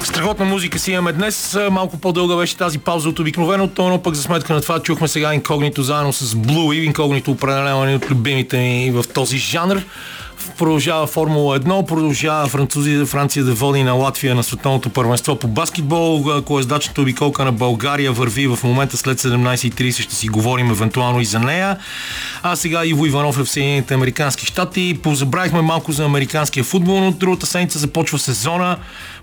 Страхотна музика си имаме днес. Малко по-дълга беше тази пауза от обикновеното, но пък за сметка на това чухме сега инкогнито заедно с Blue и инкогнито определено от любимите ми в този жанр продължава Формула 1, продължава Французи, Франция да води на Латвия на световното първенство по баскетбол. Колездачната обиколка на България върви в момента след 17.30 ще си говорим евентуално и за нея. А сега Иво Иванов е в Съединените Американски щати. Позабравихме малко за американския футбол, но другата седмица започва сезона.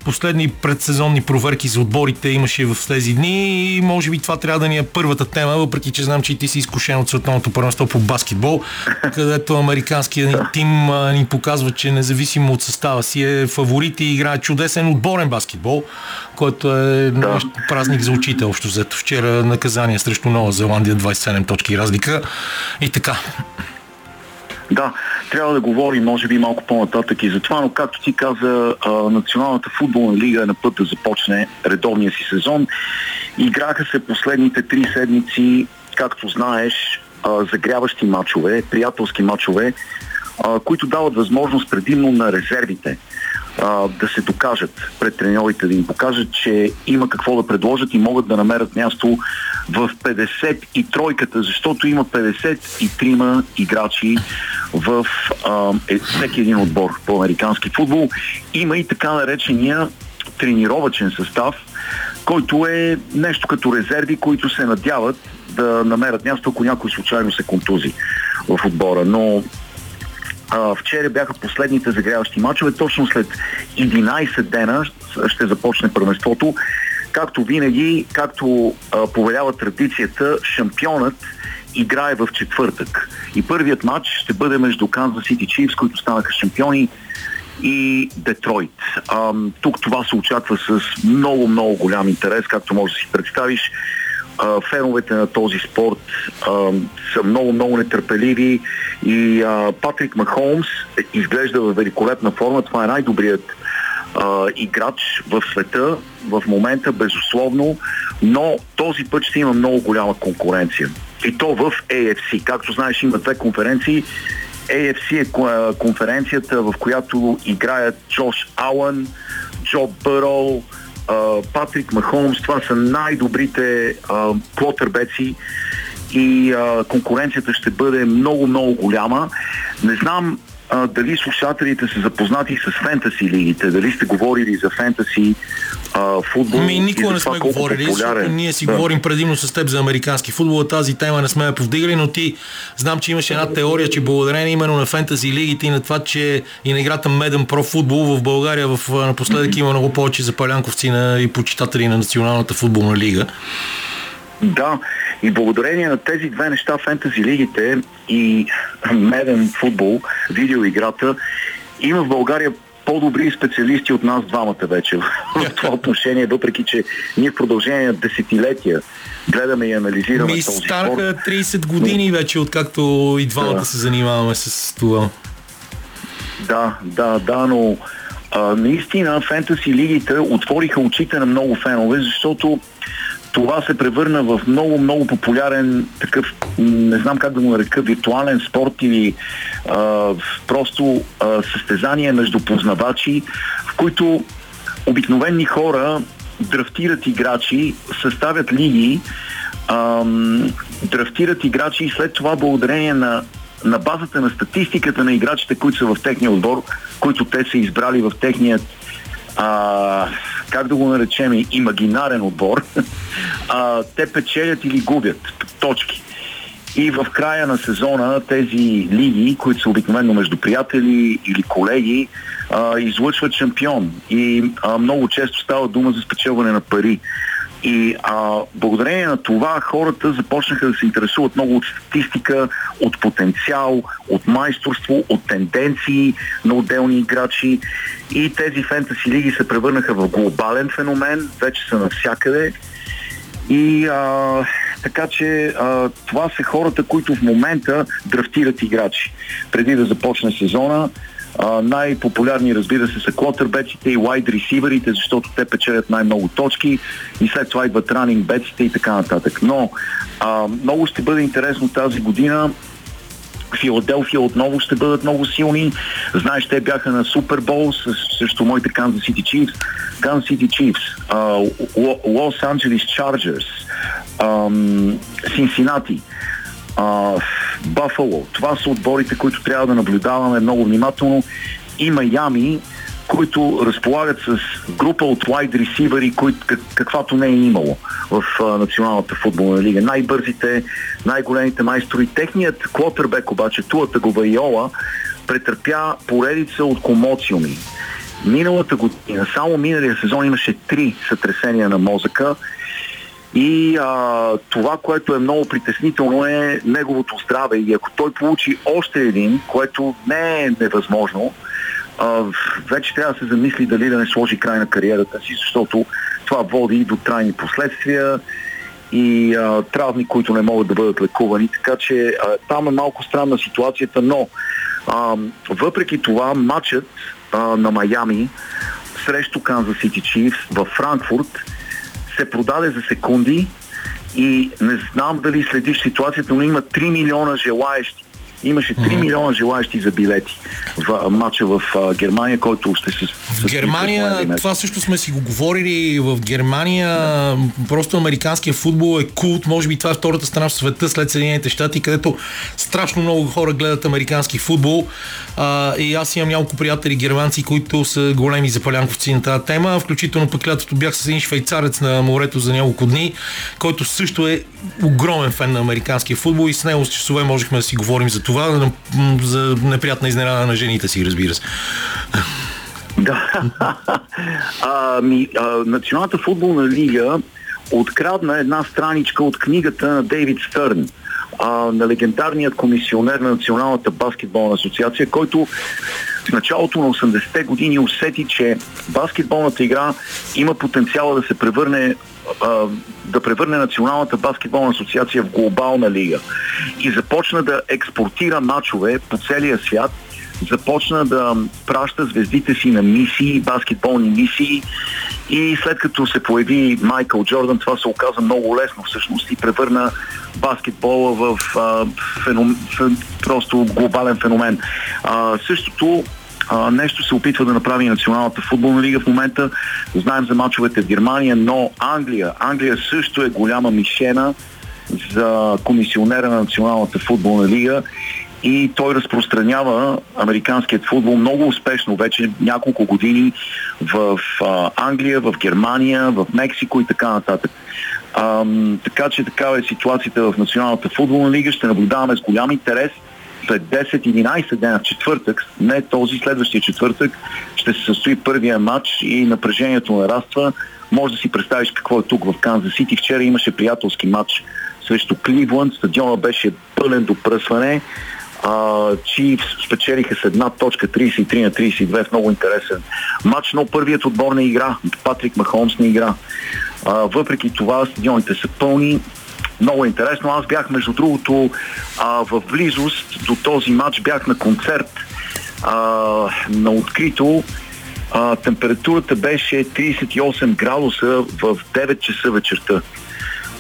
Последни предсезонни проверки за отборите имаше в тези дни и може би това трябва да ни е първата тема, въпреки че знам, че и ти си изкушен от световното първенство по баскетбол, където американският тим ни показва, че независимо от състава си е фаворит и играе чудесен отборен баскетбол, който е да. празник за очите общо взето. Вчера наказание срещу Нова Зеландия, 27 точки разлика и така. Да, трябва да говорим, може би, малко по-нататък и за това, но както ти каза, Националната футболна лига е на път да започне редовния си сезон. Играха се последните три седмици, както знаеш, загряващи матчове, приятелски матчове, които дават възможност предимно на резервите да се докажат пред треньорите, да им покажат, че има какво да предложат и могат да намерят място в 53-ката, защото има 53 играчи в а, е, всеки един отбор по американски футбол. Има и така наречения тренировачен състав, който е нещо като резерви, които се надяват да намерят място, ако някой случайно се контузи в отбора. Но а, вчера бяха последните загряващи мачове. Точно след 11 дена ще започне първенството както винаги, както а, повелява традицията, шампионът играе в четвъртък. И първият матч ще бъде между Канзас Сити Чифс, които станаха шампиони, и Детройт. А, тук това се очаква с много, много голям интерес, както може да си представиш. Феновете на този спорт а, са много, много нетърпеливи и а, Патрик Махолмс изглежда в великолепна форма. Това е най-добрият а, играч в света в момента, безусловно, но този път ще има много голяма конкуренция. И то в AFC. Както знаеш, има две конференции. AFC е конференцията, в която играят Джош Алън, Джо Патрик Махомс. Това са най-добрите плотърбеци и а, конкуренцията ще бъде много, много голяма. Не знам а, дали слушателите са запознати с фентаси лигите, дали сте говорили за фентаси а, футбол. Ми, никога не сме говорили, защото ние си да. говорим предимно с теб за американски футбол, тази тема не сме я повдигали, но ти знам, че имаш една теория, че благодарение именно на фентази лигите и на това, че и на играта Меден Про футбол в България в, напоследък mm-hmm. има много повече запалянковци на, и почитатели на Националната футболна лига. Да, и благодарение на тези две неща, фентази лигите и меден футбол, видеоиграта, има в България по-добри специалисти от нас двамата вече в това отношение, въпреки че ние в продължение на десетилетия гледаме и анализираме Ми този станаха 30 години вече, откакто и двамата да. се занимаваме с това. Да, да, да, но а, наистина фентаси лигите отвориха очите на много фенове, защото това се превърна в много, много популярен такъв, не знам как да го нарека, виртуален спорт или а, просто а, състезание между познавачи, в които обикновени хора драфтират играчи, съставят лиги, а, драфтират играчи и след това благодарение на на базата на статистиката на играчите, които са в техния отбор, които те са избрали в техният а, как да го наречем, имагинарен отбор, а, те печелят или губят точки. И в края на сезона тези лиги, които са обикновено между приятели или колеги, а, излъчват шампион. И а, много често става дума за спечелване на пари. И а, благодарение на това хората започнаха да се интересуват много от статистика, от потенциал, от майсторство, от тенденции на отделни играчи. И тези фентаси лиги се превърнаха в глобален феномен, вече са навсякъде. И а, така че а, това са хората, които в момента драфтират играчи. Преди да започне сезона, най-популярни, разбира се, са квотербеците и wide ресиверите, защото те печелят най-много точки и след това идват ранинг беците и така нататък. Но а, много ще бъде интересно тази година Филаделфия отново ще бъдат много силни. Знаеш, те бяха на Супербол срещу моите Kansas City Chiefs. Kansas City Chiefs, Лос Анджелес Чарджерс, Cincinnati, Бафало. Това са отборите, които трябва да наблюдаваме много внимателно. И Майами, които разполагат с група от wide ресивери, как, каквато не е имало в а, Националната футболна лига. Най-бързите, най-големите майстори. Техният квотербек обаче, Туата Говайола, претърпя поредица от комоциуми. Миналата година, само миналия сезон имаше три сътресения на мозъка и а, това, което е много притеснително е неговото здраве. И ако той получи още един, което не е невъзможно, а, вече трябва да се замисли дали да не сложи край на кариерата си, защото това води до трайни последствия и а, травми, които не могат да бъдат лекувани. Така че а, там е малко странна ситуацията, но а, въпреки това матчът а, на Майами срещу Канзас Сити Чифс в Франкфурт се продаде за секунди и не знам дали следиш ситуацията, но има 3 милиона желаещи Имаше 3 mm-hmm. милиона желаящи за билети в матча в а, Германия, който ще се... В Германия, това също сме си го говорили, в Германия да. просто американския футбол е култ, може би това е втората страна в света след Съединените щати, където страшно много хора гледат американски футбол а, и аз имам няколко приятели германци, които са големи запалянковци на тази тема, включително пък лятото бях с един швейцарец на морето за няколко дни, който също е огромен фен на американския футбол и с него с часове можехме да си говорим за това, за неприятна изненада на жените си, разбира се. Да. а, ми, а, Националната футболна лига открадна една страничка от книгата на Дейвид Стърн, а, на легендарният комисионер на Националната баскетболна асоциация, който в началото на 80-те години усети, че баскетболната игра има потенциала да се превърне да превърне Националната баскетболна асоциация в глобална лига. И започна да експортира матчове по целия свят започна да праща звездите си на мисии, баскетболни мисии и след като се появи Майкъл Джордан, това се оказа много лесно всъщност и превърна баскетбола в а, феном, фен, просто глобален феномен. А, същото а, нещо се опитва да направи Националната футболна лига в момента. Знаем за мачовете в Германия, но Англия. Англия също е голяма мишена за комисионера на Националната футболна лига и той разпространява американският футбол много успешно вече няколко години в а, Англия, в Германия, в Мексико и така нататък. А, така че такава е ситуацията в Националната футболна лига. Ще наблюдаваме с голям интерес след 10-11 дена в четвъртък, не този следващия четвъртък, ще се състои първия матч и напрежението нараства. Може да си представиш какво е тук в Канзас Сити. Вчера имаше приятелски матч срещу Кливланд. Стадиона беше пълен до пръсване. Чи спечелиха с една точка 33 на 32 в много интересен матч, но първият отбор не игра. Патрик Махомс не игра. А, въпреки това стадионите са пълни. Много интересно. Аз бях, между другото, а, в близост до този матч бях на концерт а, на открито. А, температурата беше 38 градуса в 9 часа вечерта.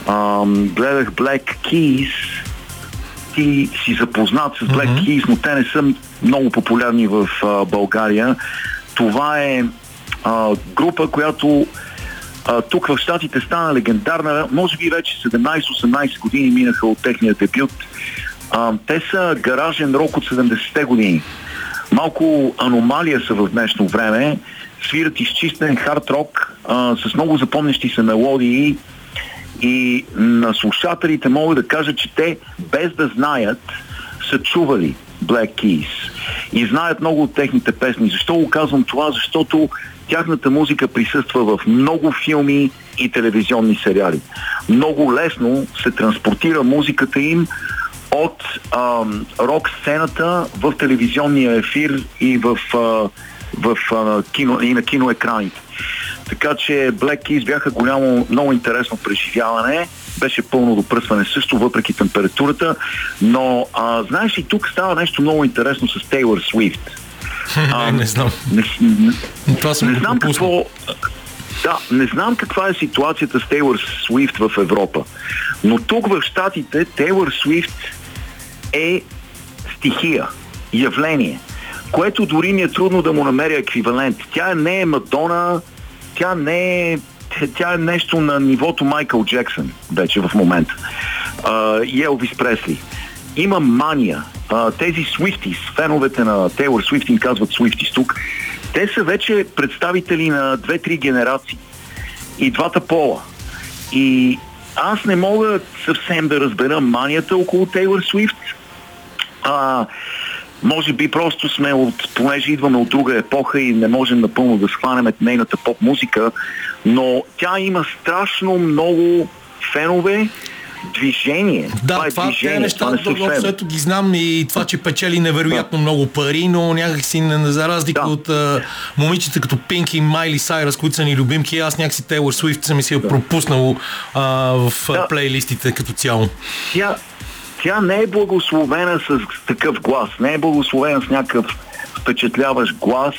А, гледах Black Keys ти си запознат с Black mm-hmm. Keys, но те не са много популярни в а, България. Това е а, група, която а, тук в Штатите стана легендарна. Може би вече 17-18 години минаха от техния дебют. А, те са гаражен рок от 70-те години. Малко аномалия са в днешно време. Свират изчистен хард рок а, с много запомнящи се мелодии и на слушателите мога да кажа, че те без да знаят са чували Black Keys и знаят много от техните песни. Защо го казвам това? Защото тяхната музика присъства в много филми и телевизионни сериали. Много лесно се транспортира музиката им от рок сцената в телевизионния ефир и в, а, в а, кино, и на киноекраните. Така че Black Keys бяха голямо, много интересно преживяване. Беше пълно допръсване също, въпреки температурата. Но, а, знаеш, и тук става нещо много интересно с Тейлор Свифт. А, не знам. Не, не, Това съм не знам какво... Да, не знам каква е ситуацията с Тейлор Свифт в Европа. Но тук в Штатите Тейлор Свифт е стихия, явление, което дори ми е трудно да му намеря еквивалент. Тя не е Мадона, тя не е тя е нещо на нивото Майкъл Джексън вече в момента. И Елвис Пресли. Има мания. Uh, тези Swifties, феновете на Тейлор Свифт им казват Swifties тук, те са вече представители на две-три генерации. И двата пола. И аз не мога съвсем да разбера манията около Тейлор Свифт. Uh, може би просто сме от, понеже идваме от друга епоха и не можем напълно да схванем нейната поп-музика, но тя има страшно много фенове, движение. Да, това, е това движение, неща, това не ето ги знам и това, че печели невероятно да. много пари, но някакси за разлика да. от а, момичета като Пинк и Майли Сайрас, които са ни любимки, аз някакси Тейлор Суифт съм и си я да. пропуснал а, в да. плейлистите като цяло. Тя, тя не е благословена с такъв глас, не е благословена с някакъв впечатляващ глас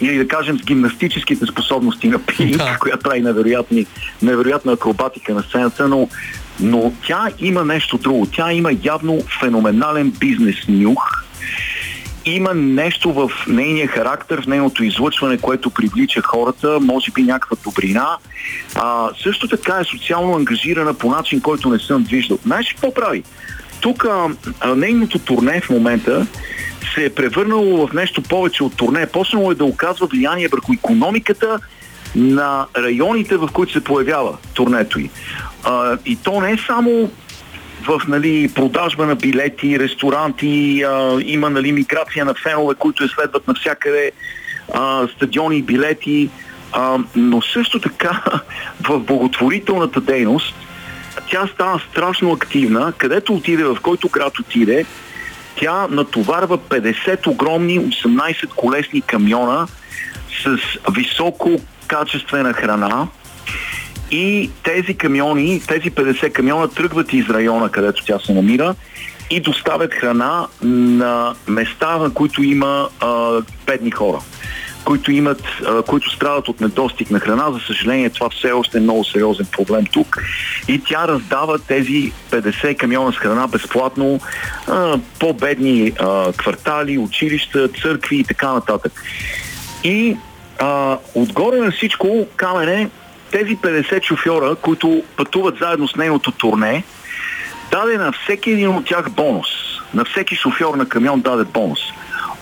или да кажем с гимнастическите способности на Пинк, да. която прави невероятни, невероятна акробатика на сцената, но, но тя има нещо друго. Тя има явно феноменален бизнес нюх, има нещо в нейния характер, в нейното излъчване, което привлича хората, може би някаква добрина. А, също така е социално ангажирана по начин, който не съм виждал. Знаеш какво прави? Тук нейното турне в момента се е превърнало в нещо повече от турне. Почнало е да оказва влияние върху економиката на районите, в които се появява турнето й. А, и то не е само в нали, продажба на билети, ресторанти, а, има нали, миграция на фенове, които я следват навсякъде. а, стадиони, билети, а, но също така в благотворителната дейност тя става страшно активна, където отиде, в който град отиде, тя натоварва 50 огромни 18 колесни камиона с високо качествена храна. И тези камиони, тези 50 камиона тръгват из района, където тя се намира и доставят храна на места, на които има а, бедни хора които имат, а, които страдат от недостиг на храна. За съжаление, това все още е много сериозен проблем тук. И тя раздава тези 50 камиона с храна безплатно а, по-бедни а, квартали, училища, църкви и така нататък. И а, отгоре на всичко, Камене, тези 50 шофьора, които пътуват заедно с нейното турне, даде на всеки един от тях бонус. На всеки шофьор на камион даде бонус.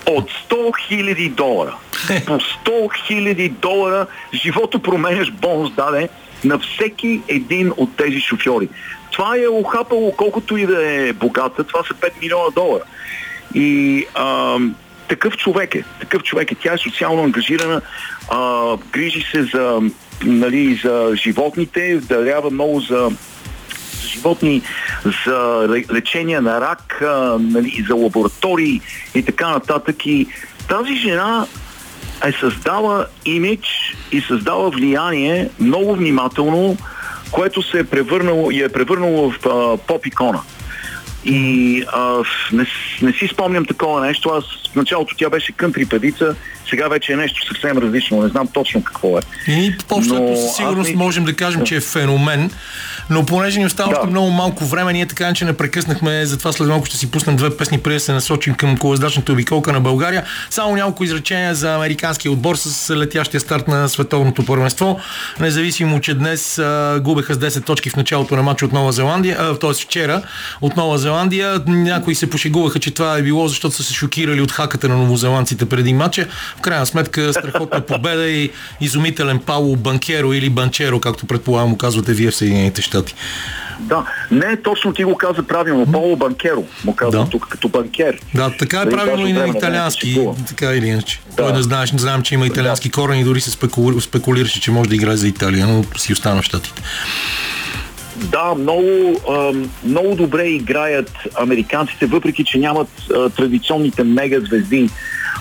От 100 000 долара. По 100 000 долара живото променяш бонус даде на всеки един от тези шофьори. Това е охапало колкото и да е богата, това са 5 милиона долара. И а, такъв човек е. Такъв човек е. Тя е социално ангажирана, а, грижи се за, нали, за животните, дарява много за животни, за лечение на рак, а, нали, за лаборатории и така нататък. И тази жена е създала имидж и създала влияние много внимателно, което се е превърнало и е превърнало в а, поп-икона. И а, не, не си спомням такова нещо. Аз в началото тя беше кънтри певица, сега вече е нещо съвсем различно. Не знам точно какво е. И по-общо със сигурност не... можем да кажем, че е феномен. Но понеже ни остава да. много малко време, ние така че не прекъснахме, затова след малко ще си пуснем две песни, преди да се насочим към колездачната обиколка на България. Само няколко изречения за американския отбор с летящия старт на световното първенство. Независимо, че днес а, губеха с 10 точки в началото на матча от Нова Зеландия, т.е. вчера от Нова Зеландия, някои се пошегуваха, че това е било, защото са се шокирали от хаката на новозеландците преди матча. В крайна сметка страхотна победа и изумителен Пауло Банкеро или Банчеро, както предполагам казвате вие в Съединените щати. Да, не точно ти го каза правилно. Пауло Банкеро му казва да. тук като банкер. Да, така е да правилно и на италиански. Така или иначе. Да. Той не знаеш, не знам, че има италиански да. корени, дори се спекули, спекулираше, че може да играе за Италия, но си остана в щатите. Да, много, много добре играят американците, въпреки че нямат традиционните мега звезди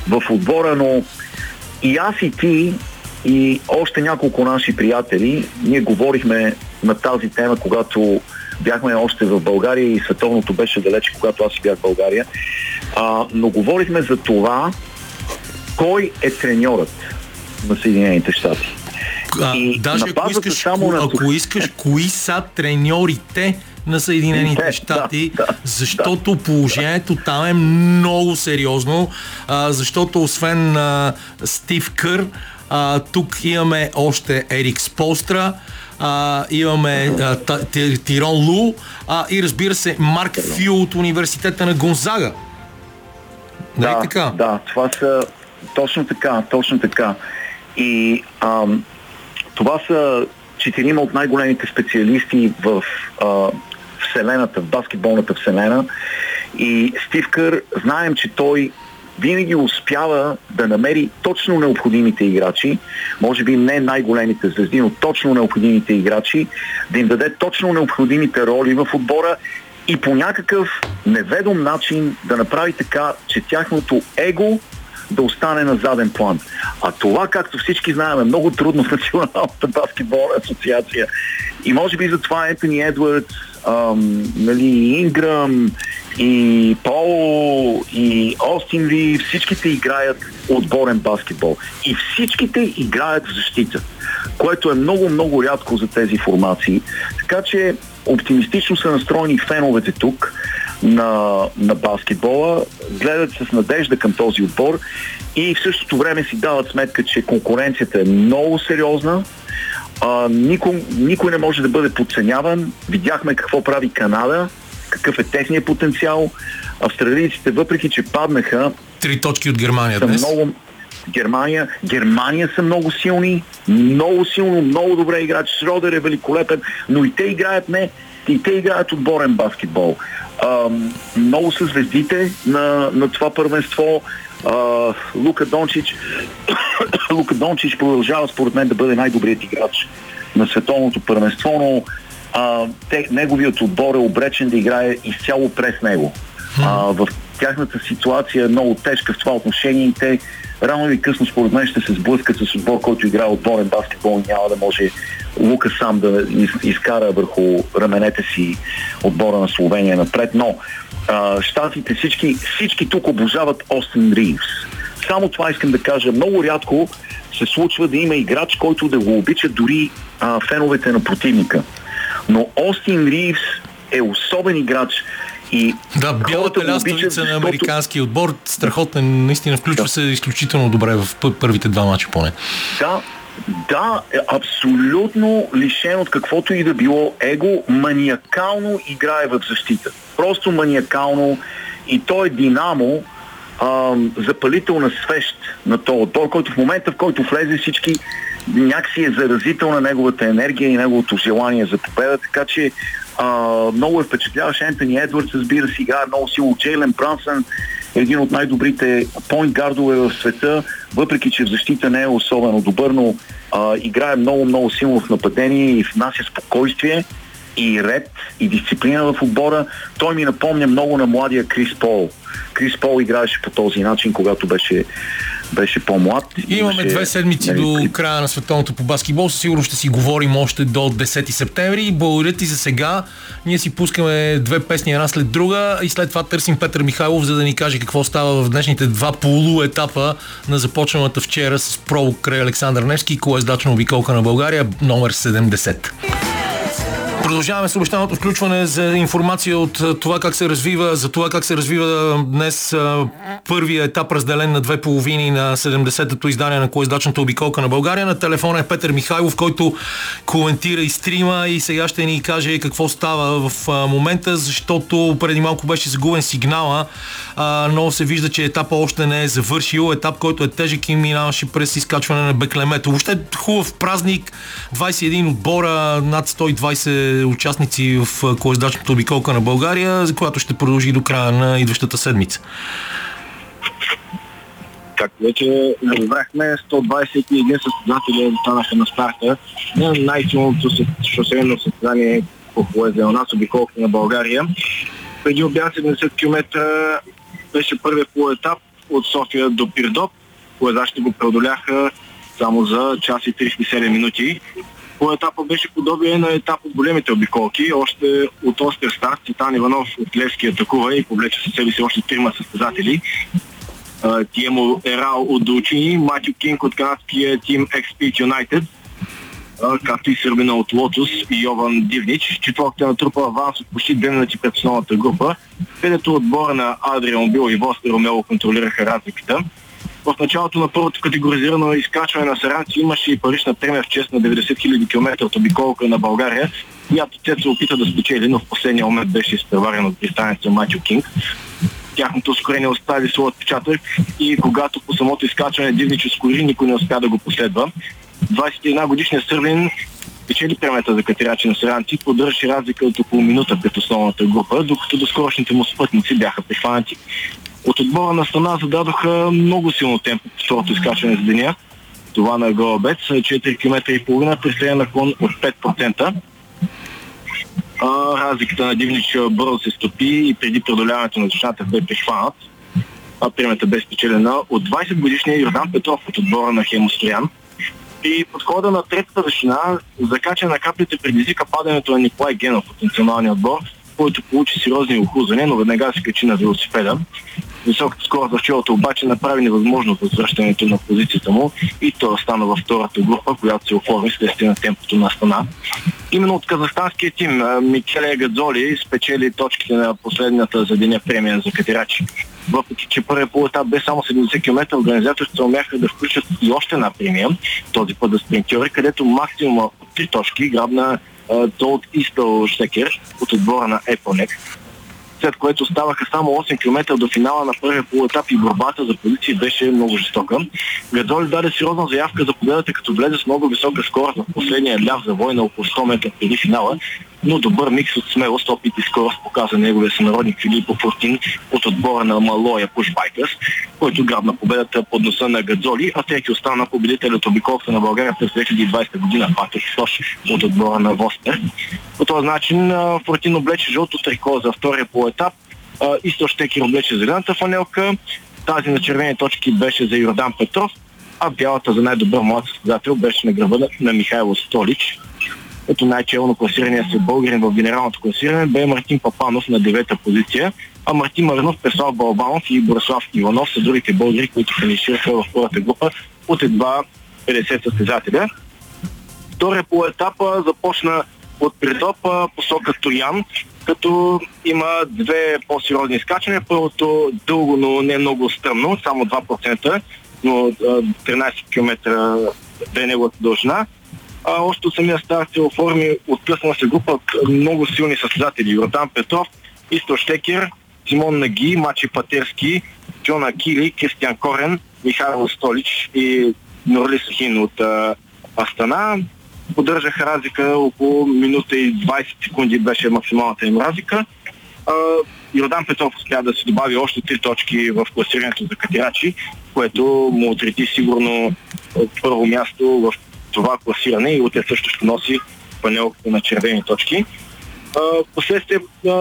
в отбора, но и аз и ти и още няколко наши приятели, ние говорихме на тази тема, когато бяхме още в България и световното беше далече, когато аз си бях в България. А, но говорихме за това, кой е треньорът на Съединените щати. А, и даже ако искаш, само на... ако искаш, кои са треньорите на Съединените щати, да, да, защото да, положението да. там е много сериозно, а, защото освен а, Стив Кър, а, тук имаме още Ерик Сполстра, а, имаме а, Тирон Лу а, и разбира се Марк Фю от университета на Гонзага. Да, така? да, това са точно така, точно така. И ам, това са четирима от най-големите специалисти в а, Вселената, в баскетболната Вселена. И Стив Кър, знаем, че той винаги успява да намери точно необходимите играчи, може би не най-големите звезди, но точно необходимите играчи, да им даде точно необходимите роли в отбора и по някакъв неведом начин да направи така, че тяхното его да остане на заден план. А това, както всички знаем, е много трудно в Националната баскетболна асоциация. И може би затова Ентони Едвардс, ам, нали, Инграм и Пол и Остин Ли, всичките играят отборен баскетбол. И всичките играят в защита, което е много-много рядко за тези формации. Така че оптимистично са настроени феновете тук на, на баскетбола, гледат с надежда към този отбор и в същото време си дават сметка, че конкуренцията е много сериозна, а, никой, никой не може да бъде подценяван. Видяхме какво прави Канада, какъв е техният потенциал. Австралийците, въпреки че паднаха... Три точки от Германия днес. Много, Германия. Германия са много силни, много силно, много добре играч. Шродер е великолепен, но и те играят не, и те играят отборен баскетбол. А, много са звездите на, на това първенство. А, Лука Дончич Лука Дончич продължава според мен да бъде най-добрият играч на световното първенство, но а, те, неговият отбор е обречен да играе изцяло през него. А, в тяхната ситуация е много тежка в това отношение и те рано или късно според мен ще се сблъскат с отбор, който играе отборен баскетбол и няма да може Лука сам да из, изкара върху раменете си отбора на Словения напред, но а, щатите всички, всички тук обожават Остин Ривс. Само това искам да кажа. Много рядко се случва да има играч, който да го обича дори а, феновете на противника. Но Остин Ривс е особен играч и да, бялата лястовица на американския отбор, страхотен, наистина включва да. се изключително добре в първите два мача поне. Да, да, е абсолютно лишен от каквото и да било его, маниакално играе в защита. Просто маниакално и той е динамо, а, запалител на свещ на този отбор, който в момента, в който влезе всички, някакси е заразител на неговата енергия и неговото желание за победа, така че а, много е впечатляващ Ентони Едвардс, разбира се, играе много силно Джейлен Брансън, един от най-добрите поинт гардове в света, въпреки че в защита не е особено добър, но а, играе много-много силно в нападение и внася спокойствие и ред и дисциплина в отбора. Той ми напомня много на младия Крис Пол. Крис Пол играеше по този начин, когато беше беше по-млад. Имаме две седмици нали, до края на световното по баскетбол. Сигурно ще си говорим още до 10 септември. Благодаря ти за сега. Ние си пускаме две песни една след друга и след това търсим Петър Михайлов, за да ни каже какво става в днешните два полуетапа на започналата вчера с про край Александър Невски, колездачна обиколка на България, номер 70. Продължаваме с обещаното включване за информация от това как се развива, за това как се развива днес първия етап, разделен на две половини на 70-то издание на колездачната обиколка на България. На телефона е Петър Михайлов, който коментира и стрима и сега ще ни каже какво става в момента, защото преди малко беше загубен сигнала, но се вижда, че етапа още не е завършил. Етап, който е тежък и минаваше през изкачване на Беклемето. Въобще хубав празник, 21 отбора, над 120 участници в колездачната обиколка на България, за която ще продължи до края на идващата седмица. Както вече разбрахме, 121 състезатели останаха на старта на най-силното шосейно състезание по поезия на нас, обиколка на България. Преди обяд 70 км беше първият полуетап от София до Пирдоп. Поезачите го преодоляха само за час и 37 минути по етапа беше подобие на етап от големите обиколки. Още от остър старт Цитан Иванов от Левски атакува и повлече със себе си още трима състезатели. Тиемо Ерал от Дулчини, Матю Кинг от канадския тим Expert United, както и сърбина от Лотус и Йован Дивнич. Четвъртата натрупа аванс от почти две минути пред основната група, където отбора на Адриан Бил и Востер Ромело контролираха разликата. В началото на първото категоризирано изкачване на Саранци имаше и парична премия в чест на 90 000 км от обиколка на България, която те се опита да спечели, но в последния момент беше изпреварен от британеца Матио Кинг. Тяхното ускорение остави своя отпечатък и когато по самото изкачване Дивнич ускори, никой не успя да го последва. 21 годишният Сърбин печели премията за катерачи на Саранци, поддържаше разлика от около минута пред основната група, докато доскорошните му спътници бяха прихванати от отбора на страна зададоха много силно темпо по второто изкачване за деня. Това на Голобец 4 км и половина при среден наклон от 5%. А, разликата на Дивнич бързо се стопи и преди преодоляването на душата бе прихванат. А премията бе спечелена от 20 годишния Йордан Петров от отбора на Хемостроян. При подхода на третата вещина, закачане на каплите предизвика падането на Николай Генов от националния отбор, който получи сериозни охлузане, но веднага се качи на велосипеда. Високата скорост в челото обаче направи невъзможно възвръщането на позицията му и той остана във втората група, която се оформи следствие на темпото на страна. Именно от казахстанския тим Микеле Гадзоли спечели точките на последната за деня премия за катерачи. Въпреки, че първият полуетап бе само 70 км, организаторите умяха да включат и още една премия, този път за спринтьори, където максимума от три точки грабна Толт Истъл Штекер от отбора на Епонек след което ставаха само 8 км до финала на първия полуетап и борбата за позиции беше много жестока. Гадоли даде сериозна заявка за победата, като влезе с много висока скорост в последния ляв за война около 100 метра преди финала, но добър микс от смелост, опит и скорост показа неговия сънародник Филипо Фортин от отбора на Малоя Пушбайкърс, който грабна победата под носа на Гадзоли, а трети остана победител от обиколката на България през 2020 година, Патрик Сош от отбора на Востер. По този начин Фортин облече жълто трико за втория по етап, и Штекер облече зелената фанелка, тази на червени точки беше за Йордан Петров, а бялата за най-добър млад състезател беше на гръба на Михайло Столич. Като най-челно класирания се българин в генералното класиране бе Мартин Папанов на девета позиция, а Мартин Маринов, Песлав Балбанов и Борислав Иванов са другите българи, които финишираха в първата група от едва 50 състезателя. Втория по етапа започна от Придопа посока Тоян, като има две по-сериозни изкачвания. Първото дълго, но не много стръмно, само 2%, но 13 км бе неговата дължина. А, още от самия старт се оформи откъсна се група от много силни състезатели. Йордан Петров, Исто Штекер, Симон Наги, Мачи Патерски, Джона Кили, Кристиан Корен, Михайло Столич и Норли Сахин от а, Астана поддържаха разлика около минута и 20 секунди беше максималната им разлика. А, Йордан Петров успя да си добави още три точки в класирането за катирачи, което му отрети сигурно от първо място в това класиране и утре също ще носи панелката на червени точки. Последствие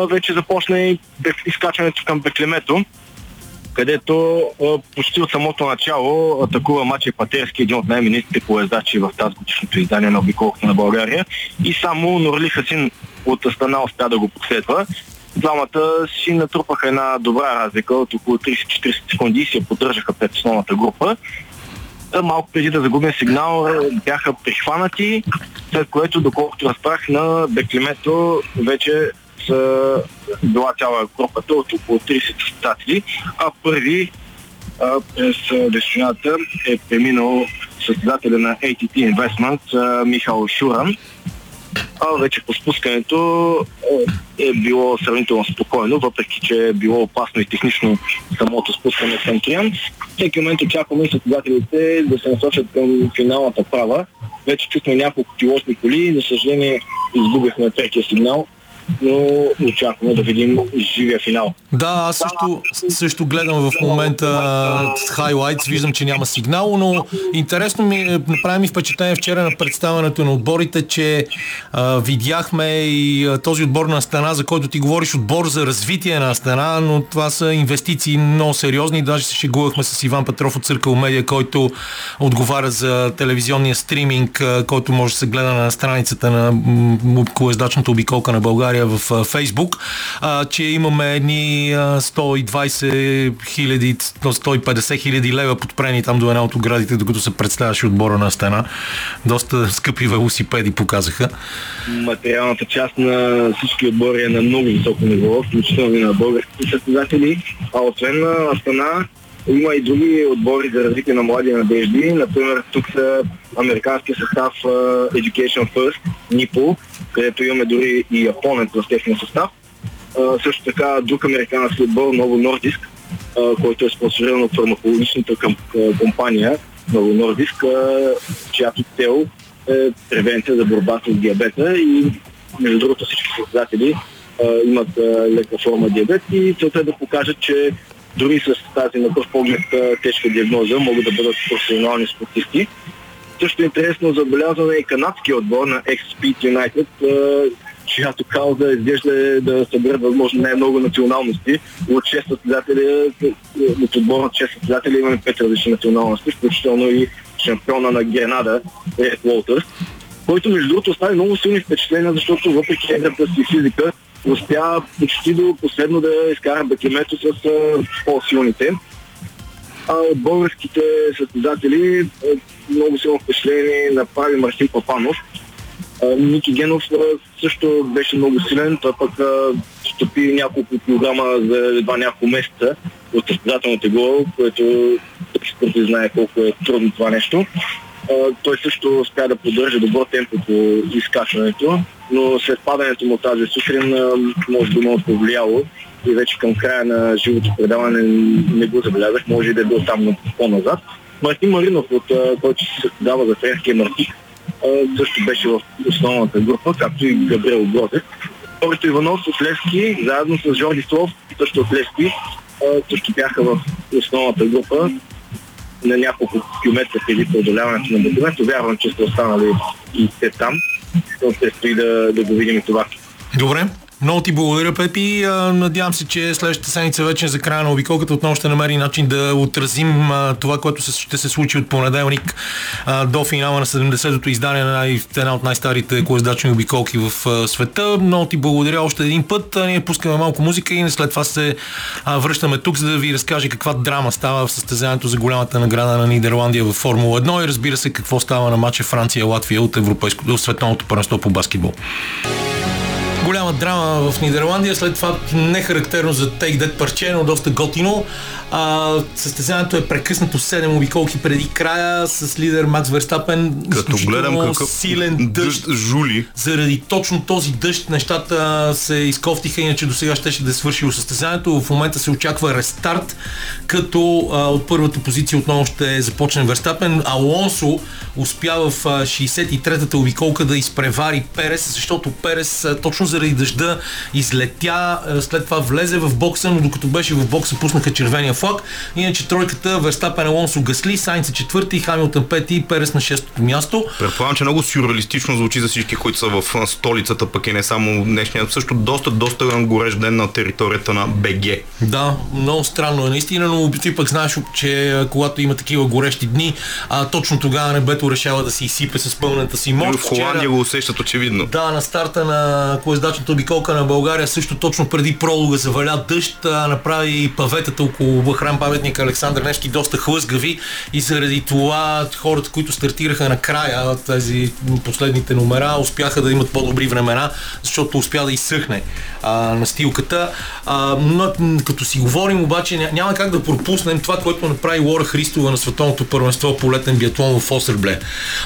вече започна и изкачването към Беклемето, където почти от самото начало атакува Маче Патерски, един от най-именитите поездачи в тази годишното издание на обиколката на България. И само Норли Хасин от Астана успя да го последва. Двамата си натрупаха една добра разлика от около 30-40 секунди и се поддържаха пред основната група. Малко преди да загубим сигнал бяха прихванати, след което, доколкото разпрах на Беклемето, вече са била цяла групата от около 30 състезатели, а първи а, през дестината е преминал състезателя на ATT Investment Михал Шуран. А вече по спускането е било сравнително спокойно, въпреки че е било опасно и технично самото спускане към Триан. Всеки момент очакваме състезателите да се насочат към финалната права. Вече чухме няколко пилотни коли, за съжаление изгубихме третия сигнал но очакваме да видим живия финал. Да, аз също, също гледам в момента хайлайтс, виждам, че няма сигнал, но интересно ми, направи ми впечатление вчера на представянето на отборите, че а, видяхме и този отбор на Астана, за който ти говориш, отбор за развитие на Астана, но това са инвестиции много сериозни. Даже се шегувахме с Иван Петров от Църкъл Медиа, който отговаря за телевизионния стриминг, който може да се гледа на страницата на колездачната обиколка на България България в Фейсбук, а, че имаме едни 120 хиляди, 150 хиляди лева подпрени там до една от оградите, докато се представяше отбора на стена. Доста скъпи велосипеди показаха. Материалната част на всички отбори е на много високо ниво, включително и на българските състезатели, а освен на Астана има и други отбори за развитие на млади надежди. Например, тук са американския състав Education First, НИПО, където имаме дори и японец в техния състав. Също така друг американски отбор, Ново Нордиск, който е спонсориран от фармакологичната компания Ново Нордиск, чиято цел е превенция за борба с диабета и между другото всички състезатели имат лека форма диабет и целта е да покажат, че дори с тази на пръв поглед тежка диагноза могат да бъдат професионални спортисти. Също интересно забелязваме и канадския отбор на X-Speed United, чиято кауза изглежда да съберат възможно най-много националности. От 6 състезатели, от отбора от 6 състезатели имаме 5 различни националности, включително и шампиона на Гренада, Ред Уолтърс, който между другото остави много силни впечатления, защото въпреки едрата си физика, успя почти до последно да изкара бекемето с по-силните. А от българските състезатели много силно впечатление направи Мартин Папанов. Ники Генов също беше много силен, той пък стопи няколко килограма за едва няколко месеца от състезателното тегло, което всеки знае колко е трудно това нещо. Той също успя да поддържа добро темпо по изкачването, но след падането му тази сутрин може би му е повлияло и вече към края на живото предаване не го забелязах, може и да е бил там по-назад. Мартин Маринов, от който се дава за френския Мартик, а, също беше в основната група, както и Габриел Гозев. Орито Иванов от Левски, заедно с Жорги Слов, също от Левски, също бяха в основната група на няколко километра преди преодоляването на Богомето. Вярвам, че сте останали и те там. Но предстои да, да го видим и това. Добре. Много ти благодаря, Пепи. Надявам се, че следващата седмица вече за края на обиколката отново ще намери начин да отразим това, което ще се случи от понеделник до финала на 70-то издание на една от най-старите колездачни обиколки в света. Много ти благодаря още един път. Ние пускаме малко музика и след това се връщаме тук, за да ви разкаже каква драма става в състезанието за голямата награда на Нидерландия в Формула 1 и разбира се какво става на матча Франция-Латвия от, европейско, от световното първенство по баскетбол голяма драма в Нидерландия, след това не характерно за Take That парче, но доста готино. А, състезанието е прекъснато 7 обиколки преди края с лидер Макс Верстапен. Като гледам какъв силен дъжд. дъжд жули. Заради точно този дъжд нещата се изкофтиха, иначе до сега щеше да е свършило състезанието. В момента се очаква рестарт, като а, от първата позиция отново ще започне Верстапен. Алонсо успя в а, 63-та обиколка да изпревари Перес, защото Перес точно заради дъжда излетя, а, след това влезе в бокса, но докато беше в бокса пуснаха червения флаг. Иначе тройката Верстапен Алонсо Гасли, Сайнц е четвърти, Хамилтън пети и Перес на шестото място. Предполагам, че много сюрреалистично звучи за всички, които са в столицата, пък и не само днешния. Също доста, доста горещ ден на територията на БГ. Да, много странно е наистина, но ти пък знаеш, че когато има такива горещи дни, а, точно тогава небето решава да си изсипе с пълната си мощ. В Холандия го усещат очевидно. Да, на старта на колездачната обиколка на България също точно преди пролога заваля дъжд, направи паветата около храм паметник Александър Невски доста хлъзгави и заради това хората, които стартираха накрая тези последните номера, успяха да имат по-добри времена, защото успя да изсъхне а, настилката. А, но, като си говорим обаче, ня- няма как да пропуснем това, което направи Лора Христова на световното първенство по летен биатлон в Осърбле.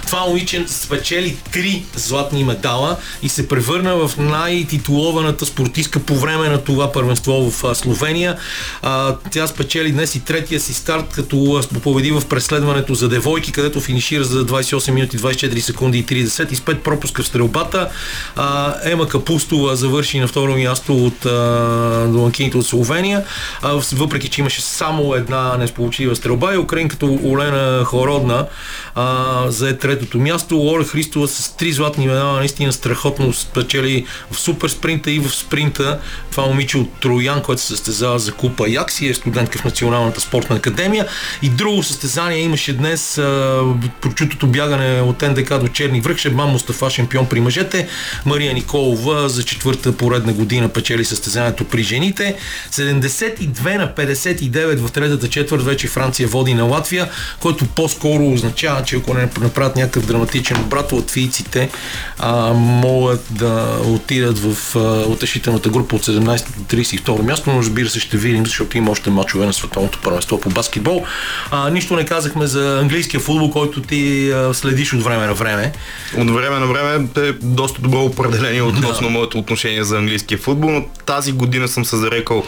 Това момиче спечели три златни медала и се превърна в най-титулованата спортистка по време на това първенство в Словения. А, тя спечели днес и третия си старт, като победи в преследването за девойки, където финишира за 28 минути 24 секунди и 30 и с 5 пропуска в стрелбата. А, Ема Капустова завърши на второ място от домакините от Словения, а, въпреки че имаше само една несполучлива стрелба и украинката Олена Хородна а, зае третото място. Лора Христова с три златни медала наистина страхотно спечели в супер спринта и в спринта. Това момиче от Троян, което се състезава за купа Якси, е студентка в Националната спортна академия. И друго състезание имаше днес а, прочутото бягане от НДК до Черни връх. Шебан Мустафа шампион при мъжете. Мария Николова за четвърта поредна година печели състезанието при жените. 72 на 59 в третата четвърт вече Франция води на Латвия, което по-скоро означава, че ако не направят някакъв драматичен обрат, латвийците а, могат да отидат в а, утешителната група от 17 до 32 място, но разбира се ще видим, защото има още мачове на световното първенство по баскетбол. А, нищо не казахме за английския футбол, който ти а, следиш от време на време. От време на време е доста добро определение относно да. моето отношение за английския футбол, но тази година съм се зарекал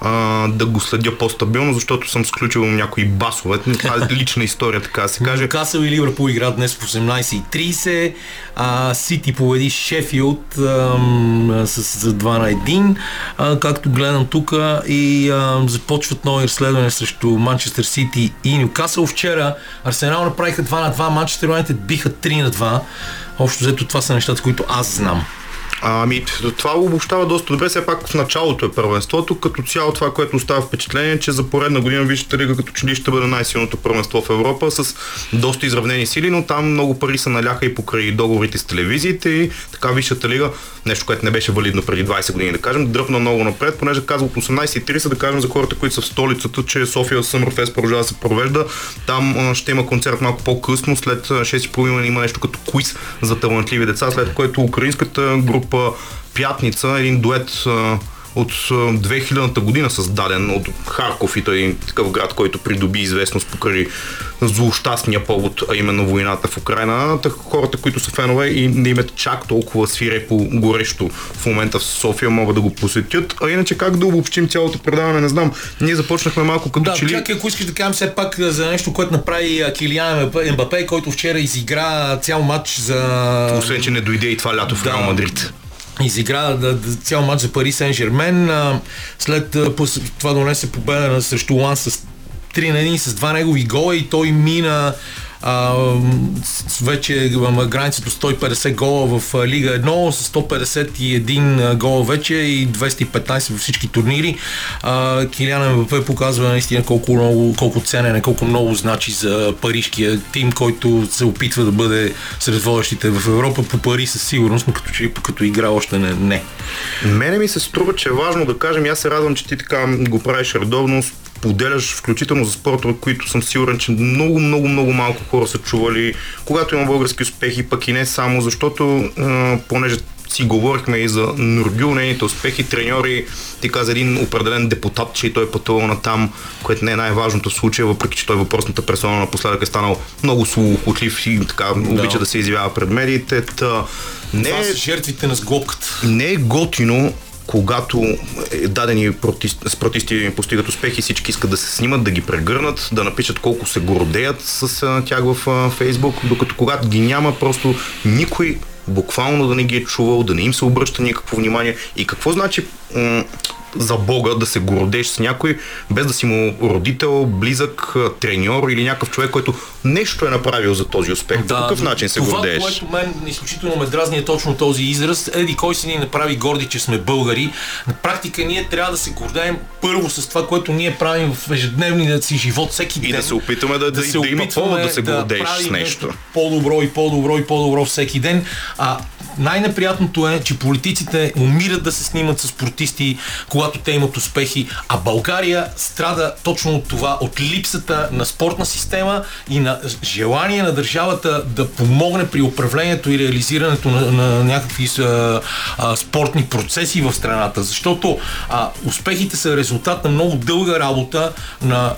а, да го следя по-стабилно, защото съм сключил някои басове. Това е лична история, така да се каже. Касъл и Ливърпул играят днес в 18.30. А, Сити победи Шефилд ам, с, за 2 на 1. А, както гледам тук и ам, започват нови разследвания срещу Манчестър Сити и Нюкасъл. Вчера Арсенал направиха 2 на 2, Манчестър Юнайтед биха 3 на 2. Общо взето това са нещата, които аз знам. Ами, това обобщава доста добре. Все пак в началото е първенството. Като цяло това, което остава впечатление, е, че за поредна година Висшата лига като че ли ще бъде най-силното първенство в Европа с доста изравнени сили, но там много пари се наляха и покрай договорите с телевизиите и така Висшата лига, нещо, което не беше валидно преди 20 години, да кажем, дръпна много напред, понеже казва от 18.30 да кажем за хората, които са в столицата, че София Съмърфест продължава да се провежда. Там ще има концерт малко по-късно, след 6.30 има нещо като квиз за талантливи деца, след което украинската група Пятница, един дует от 2000-та година създаден от Харков и той е такъв град, който придоби известност покрай злощастния повод, а именно войната в Украина. Так, хората, които са фенове и не имат чак толкова свирепо горещо в момента в София, могат да го посетят. А иначе как да обобщим цялото предаване, не знам. Ние започнахме малко като Да, че ли... чакай, ако искаш да кажем все пак за нещо, което направи Килиан Мбапе, който вчера изигра цял матч за... Освен, че не дойде и това лято в Да. Реал Мадрид. Изигра цял матч за Пари Сен Жермен. След това донесе победа срещу Лан с 3 на 1 с два негови гола и той мина а, вече границата 150 гола в Лига 1 с 151 гола вече и 215 във всички турнири. А, Килиан МВП показва наистина колко, много, колко ценен е, колко много значи за парижкия тим, който се опитва да бъде сред водещите в Европа по пари със сигурност, но като, като игра още не. не. Мене ми се струва, че е важно да кажем, аз се радвам, че ти така го правиш редовно, поделяш включително за спортове, които съм сигурен, че много, много, много малко хора са чували, когато има български успехи, пък и не само, защото а, понеже си говорихме и за Нургюл, нейните успехи, треньори, ти каза един определен депутат, че и той е пътувал на там, което не е най-важното в случая, въпреки че той въпросната персона напоследък е станал много слухотлив и така обича да се изявява пред медиите. Та, не Това е са жертвите на сглобката. не е готино, когато е, дадени протести, спортисти постигат успехи, всички искат да се снимат, да ги прегърнат, да напишат колко се гордеят с тях в Фейсбук, докато когато ги няма, просто никой буквално да не ги е чувал, да не им се обръща никакво внимание. И какво значи м- за Бога да се гордеш с някой, без да си му родител, близък, треньор или някакъв човек, който нещо е направил за този успех. По какъв начин се това, гордееш? което мен изключително ме дразни е точно този израз. Еди, кой си ни направи горди, че сме българи. На практика ние трябва да се гордеем първо с това, което ние правим в ежедневния си живот всеки И ден. да се опитаме да- да- се да има опитваме повод да се гордееш с правим нещо. По-добро и по-добро и по-добро всеки ден. А най-неприятното е, че политиците умират да се снимат с спортисти, когато те имат успехи, а България страда точно от това, от липсата на спортна система и на желание на държавата да помогне при управлението и реализирането на, на някакви а, а, спортни процеси в страната. Защото а, успехите са резултат на много дълга работа, на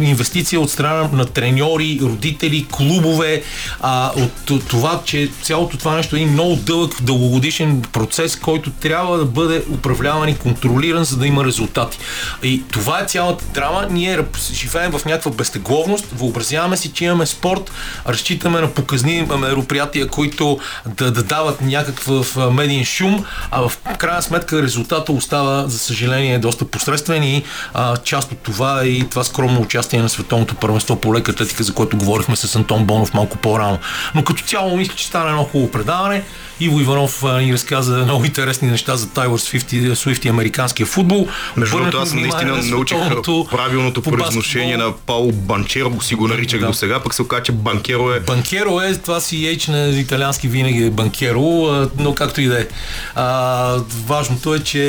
инвестиция от страна на треньори, родители, клубове, а, от, това, че цялото това нещо е един много дълъг, дългогодишен процес, който трябва да бъде управляван и контролиран, за да има резултати. И това е цялата драма. Ние живеем в някаква безтегловност, въобразяваме си, че имаме спорт, разчитаме на показни мероприятия, които да, да дават някакъв медиен шум, а в крайна сметка резултата остава, за съжаление, доста посредствен и а, част от това е и това скромно участие на световното първенство по лека атлетика, за което говорихме с Антон Бонов малко по-рано. Но като цяло мисля, че стана едно хубаво предаване. Иво Иванов а, ни разказа много интересни неща за Тайлър Свифт и, американския футбол. Между другото, аз наистина на научих правилното произношение на Пауло Банчеро, си го наричах Да. до сега, пък се оказа, че Банкеро е Банкеро е, това си ейч на италиански винаги е банкеро, но както и да е. А, Важното е, че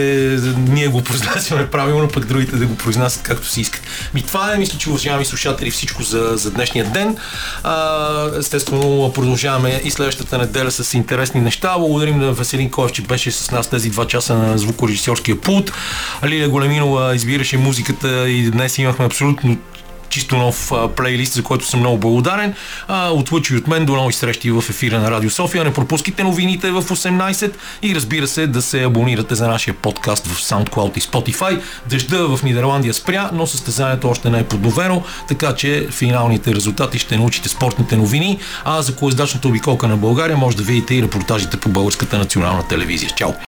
ние го произнасяме правилно, пък другите да го произнасят както си искат. Ми това е, мисля, че уважаеми слушатели, всичко за, за днешния ден. А, естествено, продължаваме и следващата неделя с интересни неща. Благодарим на Веселин Коев, че беше с нас тези два часа на звукорежисьорския пулт. Лилия Големинова избираше музиката и днес имахме абсолютно чисто нов плейлист, за който съм много благодарен. А, от и от мен до нови срещи в ефира на Радио София. Не пропускайте новините в 18 и разбира се да се абонирате за нашия подкаст в SoundCloud и Spotify. Дъжда в Нидерландия спря, но състезанието още не е подновено, така че финалните резултати ще научите спортните новини, а за колездачната обиколка на България може да видите и репортажите по Българската национална телевизия. Чао!